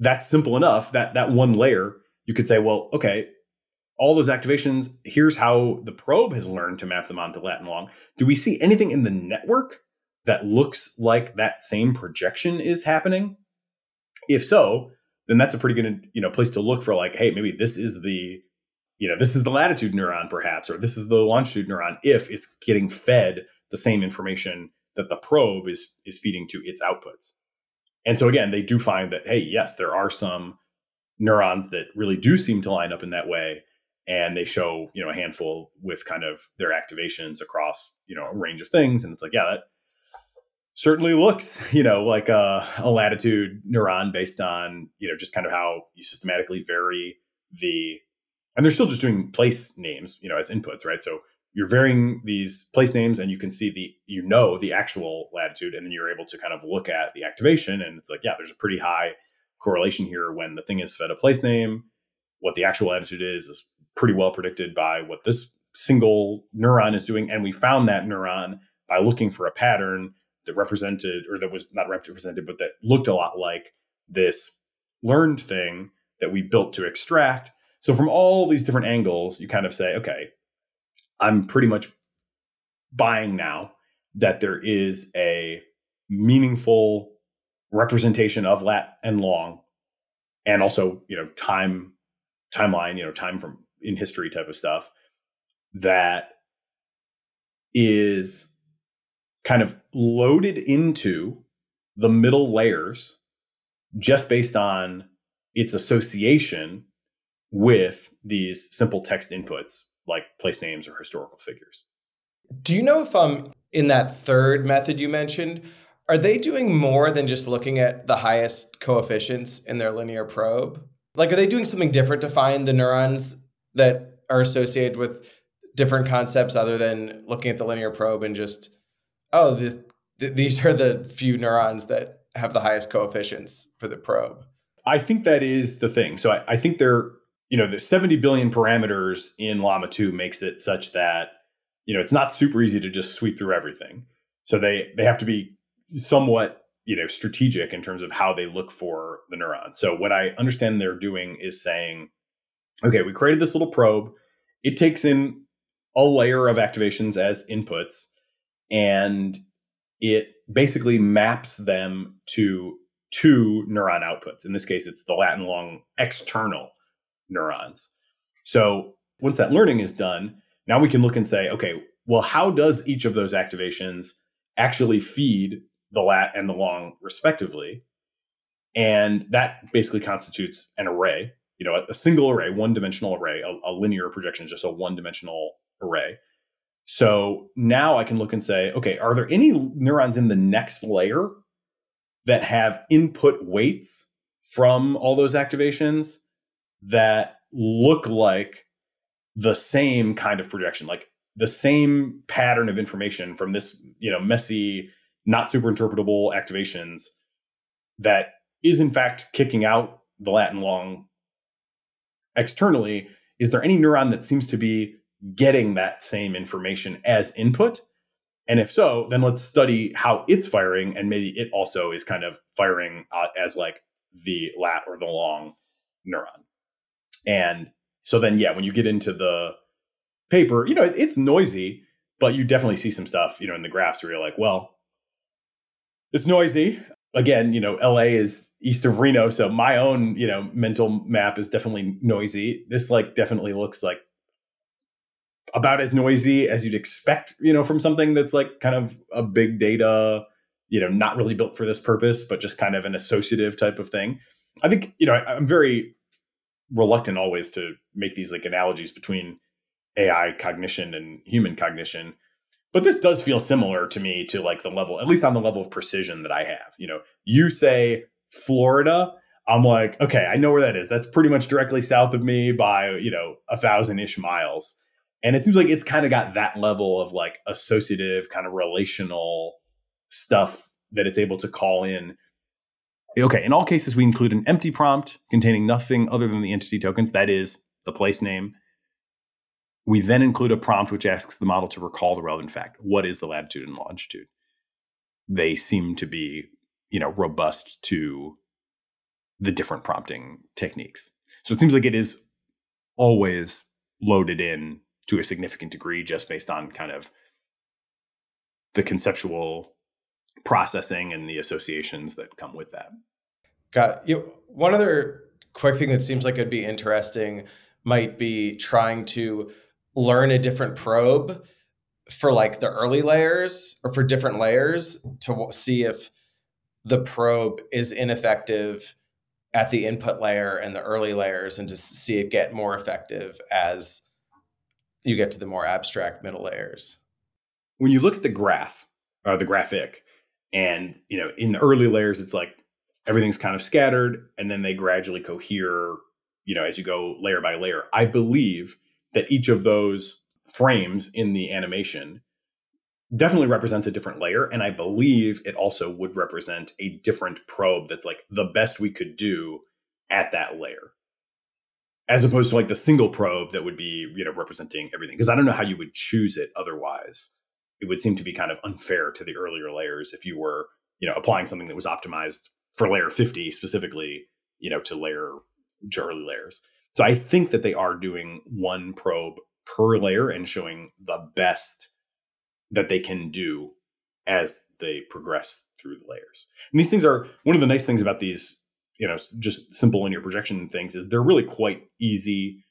that's simple enough that that one layer you could say well okay all those activations here's how the probe has learned to map them onto lat and long do we see anything in the network that looks like that same projection is happening if so then that's a pretty good you know place to look for like hey maybe this is the you know this is the latitude neuron perhaps or this is the longitude neuron if it's getting fed the same information that the probe is is feeding to its outputs. And so again, they do find that hey, yes, there are some neurons that really do seem to line up in that way and they show, you know, a handful with kind of their activations across, you know, a range of things and it's like, yeah, that certainly looks, [LAUGHS] you know, like a, a latitude neuron based on, you know, just kind of how you systematically vary the and they're still just doing place names, you know, as inputs, right? So you're varying these place names and you can see the you know the actual latitude and then you're able to kind of look at the activation and it's like yeah there's a pretty high correlation here when the thing is fed a place name. What the actual latitude is is pretty well predicted by what this single neuron is doing. And we found that neuron by looking for a pattern that represented or that was not represented but that looked a lot like this learned thing that we built to extract. So from all these different angles you kind of say okay I'm pretty much buying now that there is a meaningful representation of lat and long and also you know time timeline you know time from in history type of stuff that is kind of loaded into the middle layers just based on its association with these simple text inputs like place names or historical figures. Do you know if um in that third method you mentioned, are they doing more than just looking at the highest coefficients in their linear probe? Like are they doing something different to find the neurons that are associated with different concepts other than looking at the linear probe and just oh the, the, these are the few neurons that have the highest coefficients for the probe? I think that is the thing. So I, I think they're you know, the 70 billion parameters in Llama 2 makes it such that, you know, it's not super easy to just sweep through everything. So they they have to be somewhat, you know, strategic in terms of how they look for the neuron. So what I understand they're doing is saying, okay, we created this little probe. It takes in a layer of activations as inputs and it basically maps them to two neuron outputs. In this case, it's the Latin long external neurons. So once that learning is done, now we can look and say, okay, well, how does each of those activations actually feed the lat and the long respectively? And that basically constitutes an array, you know, a, a single array, one dimensional array, a, a linear projection is just a one dimensional array. So now I can look and say, okay, are there any neurons in the next layer that have input weights from all those activations that look like the same kind of projection, like the same pattern of information from this, you know, messy, not super interpretable activations that is in fact kicking out the Latin long externally. Is there any neuron that seems to be getting that same information as input? And if so, then let's study how it's firing, and maybe it also is kind of firing uh, as like the lat or the long neuron. And so then, yeah, when you get into the paper, you know, it, it's noisy, but you definitely see some stuff, you know, in the graphs where you're like, well, it's noisy. Again, you know, LA is east of Reno. So my own, you know, mental map is definitely noisy. This like definitely looks like about as noisy as you'd expect, you know, from something that's like kind of a big data, you know, not really built for this purpose, but just kind of an associative type of thing. I think, you know, I, I'm very reluctant always to make these like analogies between AI cognition and human cognition. But this does feel similar to me to like the level, at least on the level of precision that I have. You know, you say Florida, I'm like, okay, I know where that is. That's pretty much directly south of me by, you know, a thousand ish miles. And it seems like it's kind of got that level of like associative, kind of relational stuff that it's able to call in Okay, in all cases, we include an empty prompt containing nothing other than the entity tokens, that is, the place name. We then include a prompt which asks the model to recall the relevant fact. What is the latitude and longitude? They seem to be, you know, robust to the different prompting techniques. So it seems like it is always loaded in to a significant degree just based on kind of the conceptual processing and the associations that come with that. Got it. You one other quick thing that seems like it'd be interesting might be trying to learn a different probe for like the early layers or for different layers to see if the probe is ineffective at the input layer and the early layers and to see it get more effective as you get to the more abstract middle layers. When you look at the graph or the graphic, and you know, in the early layers, it's like everything's kind of scattered, and then they gradually cohere. You know, as you go layer by layer. I believe that each of those frames in the animation definitely represents a different layer and i believe it also would represent a different probe that's like the best we could do at that layer as opposed to like the single probe that would be you know representing everything because i don't know how you would choose it otherwise it would seem to be kind of unfair to the earlier layers if you were, you know, applying something that was optimized for layer 50 specifically, you know, to layer to early layers. So I think that they are doing one probe per layer and showing the best that they can do as they progress through the layers. And these things are one of the nice things about these, you know, just simple linear projection things is they're really quite easy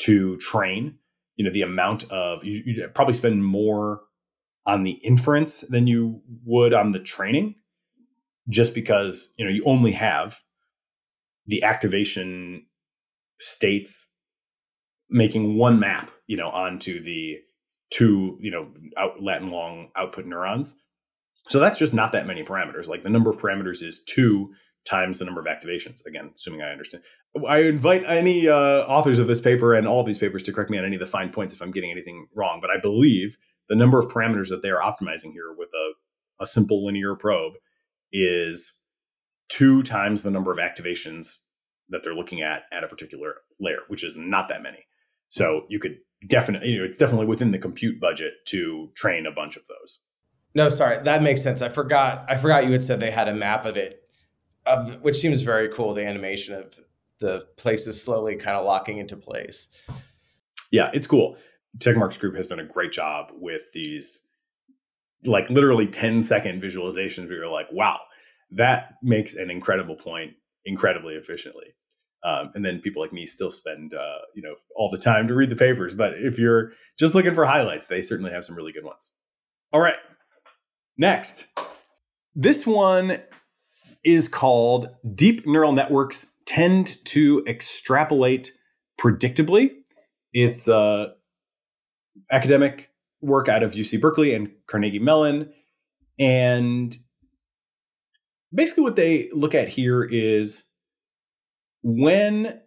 to train. You know, the amount of you, you probably spend more on the inference than you would on the training. just because you know you only have the activation states making one map, you know, onto the two, you know, out Latin long output neurons. So that's just not that many parameters. Like the number of parameters is two times the number of activations. Again, assuming I understand. I invite any uh, authors of this paper and all of these papers to correct me on any of the fine points if I'm getting anything wrong. But I believe the number of parameters that they are optimizing here with a, a simple linear probe is two times the number of activations that they're looking at at a particular layer, which is not that many. So you could definitely, you know, it's definitely within the compute budget to train a bunch of those. No, sorry, that makes sense. I forgot. I forgot you had said they had a map of it, um, which seems very cool. The animation of the places slowly kind of locking into place. Yeah, it's cool. Tegmark's Group has done a great job with these, like literally 10 second visualizations where you're like, wow, that makes an incredible point incredibly efficiently. Um, and then people like me still spend uh, you know all the time to read the papers. But if you're just looking for highlights, they certainly have some really good ones. All right, next, this one is called "Deep Neural Networks Tend to Extrapolate Predictably." It's uh, academic work out of UC Berkeley and Carnegie Mellon, and basically what they look at here is when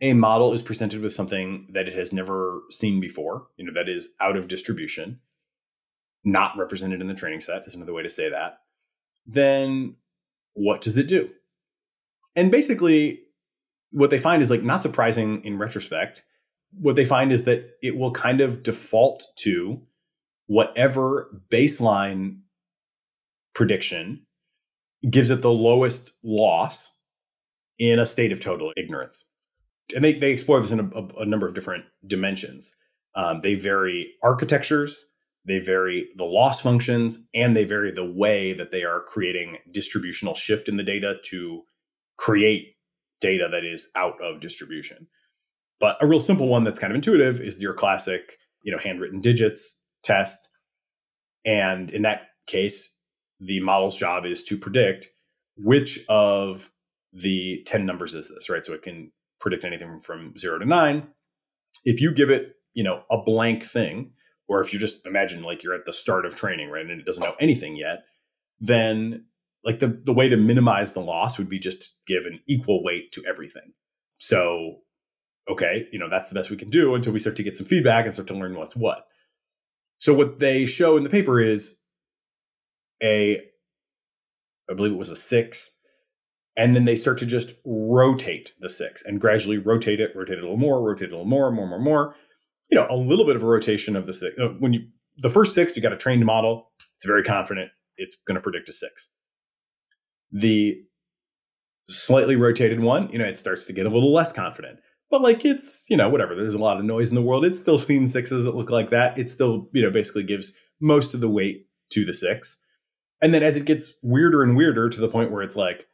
a model is presented with something that it has never seen before, you know, that is out of distribution, not represented in the training set is another way to say that, then what does it do? And basically, what they find is like not surprising in retrospect. What they find is that it will kind of default to whatever baseline prediction gives it the lowest loss in a state of total ignorance. And they, they explore this in a, a, a number of different dimensions. Um, they vary architectures, they vary the loss functions, and they vary the way that they are creating distributional shift in the data to create data that is out of distribution. But a real simple one that's kind of intuitive is your classic, you know, handwritten digits test. And in that case, the model's job is to predict which of the 10 numbers is this, right? So it can predict anything from zero to nine. If you give it, you know, a blank thing, or if you just imagine like you're at the start of training, right, and it doesn't know anything yet, then like the, the way to minimize the loss would be just give an equal weight to everything. So, okay, you know, that's the best we can do until we start to get some feedback and start to learn what's what. So what they show in the paper is a, I believe it was a six, and then they start to just rotate the six and gradually rotate it, rotate it a little more, rotate it a little more, more, more, more. You know, a little bit of a rotation of the six. Uh, when you the first six, you got a trained model. It's very confident. It's going to predict a six. The slightly rotated one, you know, it starts to get a little less confident. But like it's, you know, whatever. There's a lot of noise in the world. It's still seen sixes that look like that. It still, you know, basically gives most of the weight to the six. And then as it gets weirder and weirder to the point where it's like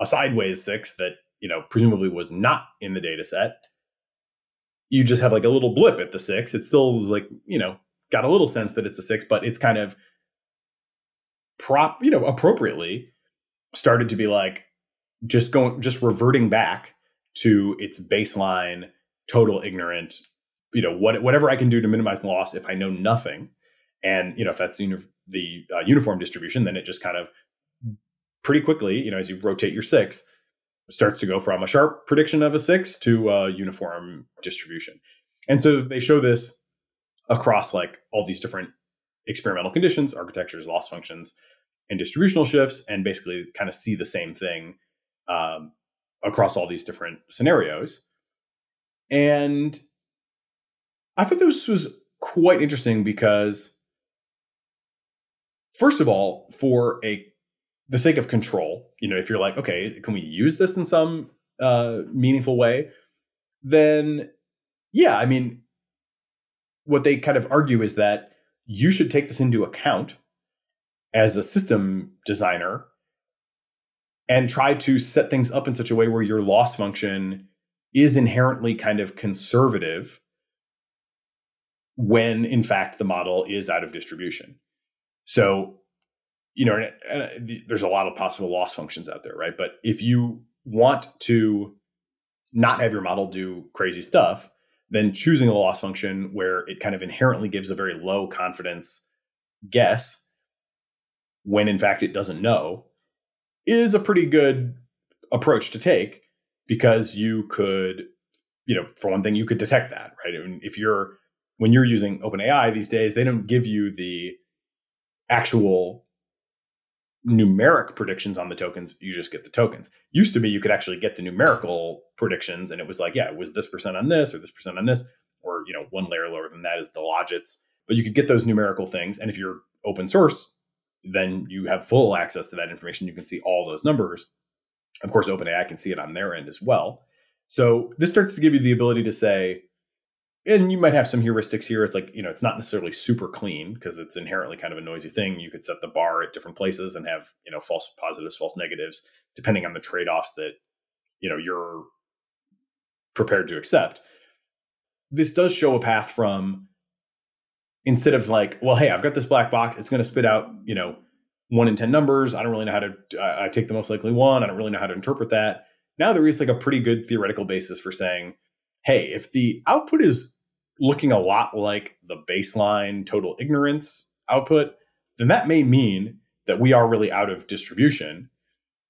a sideways six that, you know, presumably was not in the data set, you just have like a little blip at the six. It still is like, you know, got a little sense that it's a six, but it's kind of prop, you know, appropriately started to be like just going, just reverting back to its baseline total ignorant, you know, what, whatever I can do to minimize loss if I know nothing and you know, if that's the, the uh, uniform distribution, then it just kind of pretty quickly, you know, as you rotate your six, starts to go from a sharp prediction of a six to a uniform distribution. And so they show this across like all these different experimental conditions, architectures, loss functions, and distributional shifts, and basically kind of see the same thing um, across all these different scenarios. And I thought this was quite interesting because first of all, for a the sake of control, you know, if you're like, okay, can we use this in some uh, meaningful way? Then, yeah, I mean, what they kind of argue is that you should take this into account as a system designer and try to set things up in such a way where your loss function is inherently kind of conservative when in fact the model is out of distribution. So you know, and uh, there's a lot of possible loss functions out there, right? But if you want to not have your model do crazy stuff, then choosing a loss function where it kind of inherently gives a very low confidence guess when in fact it doesn't know is a pretty good approach to take because you could you know for one thing you could detect that right? I mean, if you're when you're using openai these days they don't give you the actual numeric predictions on the tokens. You just get the tokens. Used to be you could actually get the numerical predictions and it was like yeah it was this percent on this or this percent on this or you know one layer lower than that is the logits. But you could get those numerical things. And if you're open source then you have full access to that information you can see all those numbers of course openai can see it on their end as well so this starts to give you the ability to say and you might have some heuristics here. It's like, you know, it's not necessarily super clean because it's inherently kind of a noisy thing. You could set the bar at different places and have, you know, false positives, false negatives, depending on the trade offs that, you know, you're prepared to accept. This does show a path from instead of like, well, hey, I've got this black box, it's going to spit out, you know, one in 10 numbers. I don't really know how to, I take the most likely one. I don't really know how to interpret that. Now there is like a pretty good theoretical basis for saying, hey, if the output is looking a lot like the baseline total ignorance output, then that may mean that we are really out of distribution.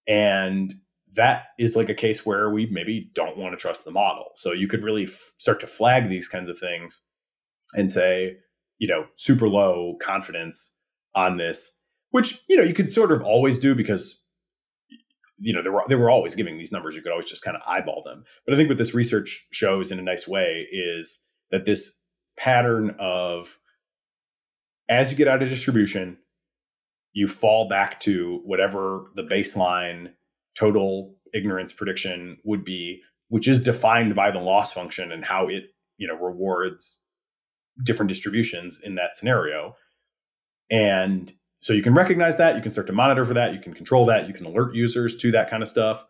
And that is like a case where we maybe don't want to trust the model. So you could really f- start to flag these kinds of things and say, you know, super low confidence on this, which, you know, you could sort of always do because you know, they were they were always giving these numbers. You could always just kind of eyeball them. But I think what this research shows in a nice way is that this pattern of as you get out of distribution, you fall back to whatever the baseline total ignorance prediction would be, which is defined by the loss function and how it, you know, rewards different distributions in that scenario. And so you can recognize that, you can start to monitor for that, you can control that, you can alert users to that kind of stuff,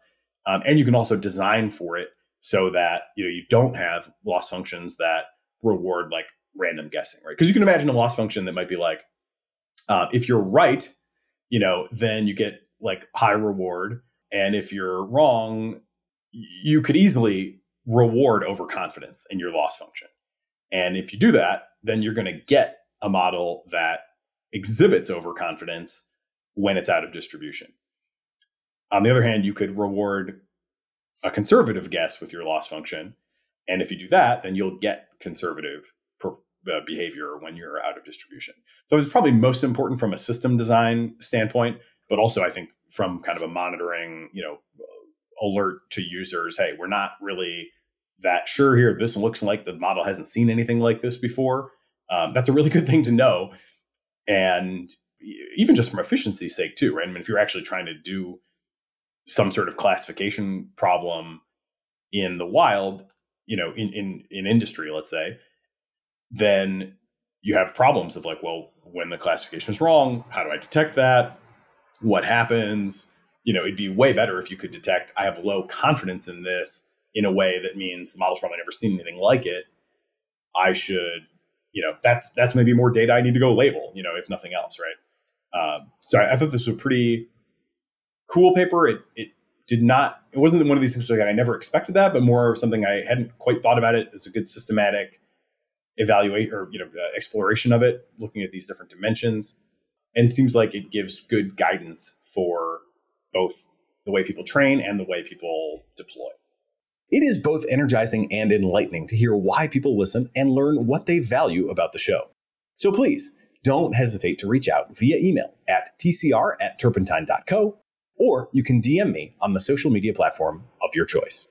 um, and you can also design for it so that you know you don't have loss functions that reward like random guessing, right? Because you can imagine a loss function that might be like, uh, if you're right, you know, then you get like high reward, and if you're wrong, you could easily reward overconfidence in your loss function. And if you do that, then you're going to get a model that exhibits overconfidence when it's out of distribution. On the other hand, you could reward a conservative guess with your loss function. And if you do that, then you'll get conservative uh, behavior when you're out of distribution. So it's probably most important from a system design standpoint, but also I think from kind of a monitoring, you know, alert to users, hey, we're not really that sure here. This looks like the model hasn't seen anything like this before. Um, that's a really [LAUGHS] good thing to know and even just from efficiency sake too right i mean if you're actually trying to do some sort of classification problem in the wild you know in in in industry let's say then you have problems of like well when the classification is wrong how do i detect that what happens you know it'd be way better if you could detect i have low confidence in this in a way that means the model's probably never seen anything like it i should you know that's that's maybe more data I need to go label, you know, if nothing else, right? Um, so I, I, thought this was a pretty cool paper. It it did not it wasn't one of these things like I never expected that, but more something I hadn't quite thought about it as a good systematic evaluate or you know uh, exploration of it, looking at these different dimensions, and seems like it gives good guidance for both the way people train and the way people deploy. It is both energizing and enlightening to hear why people listen and learn what they value about the show. So please don't hesitate to reach out via email at tcr at turpentine.co, or you can DM me on the social media platform of your choice.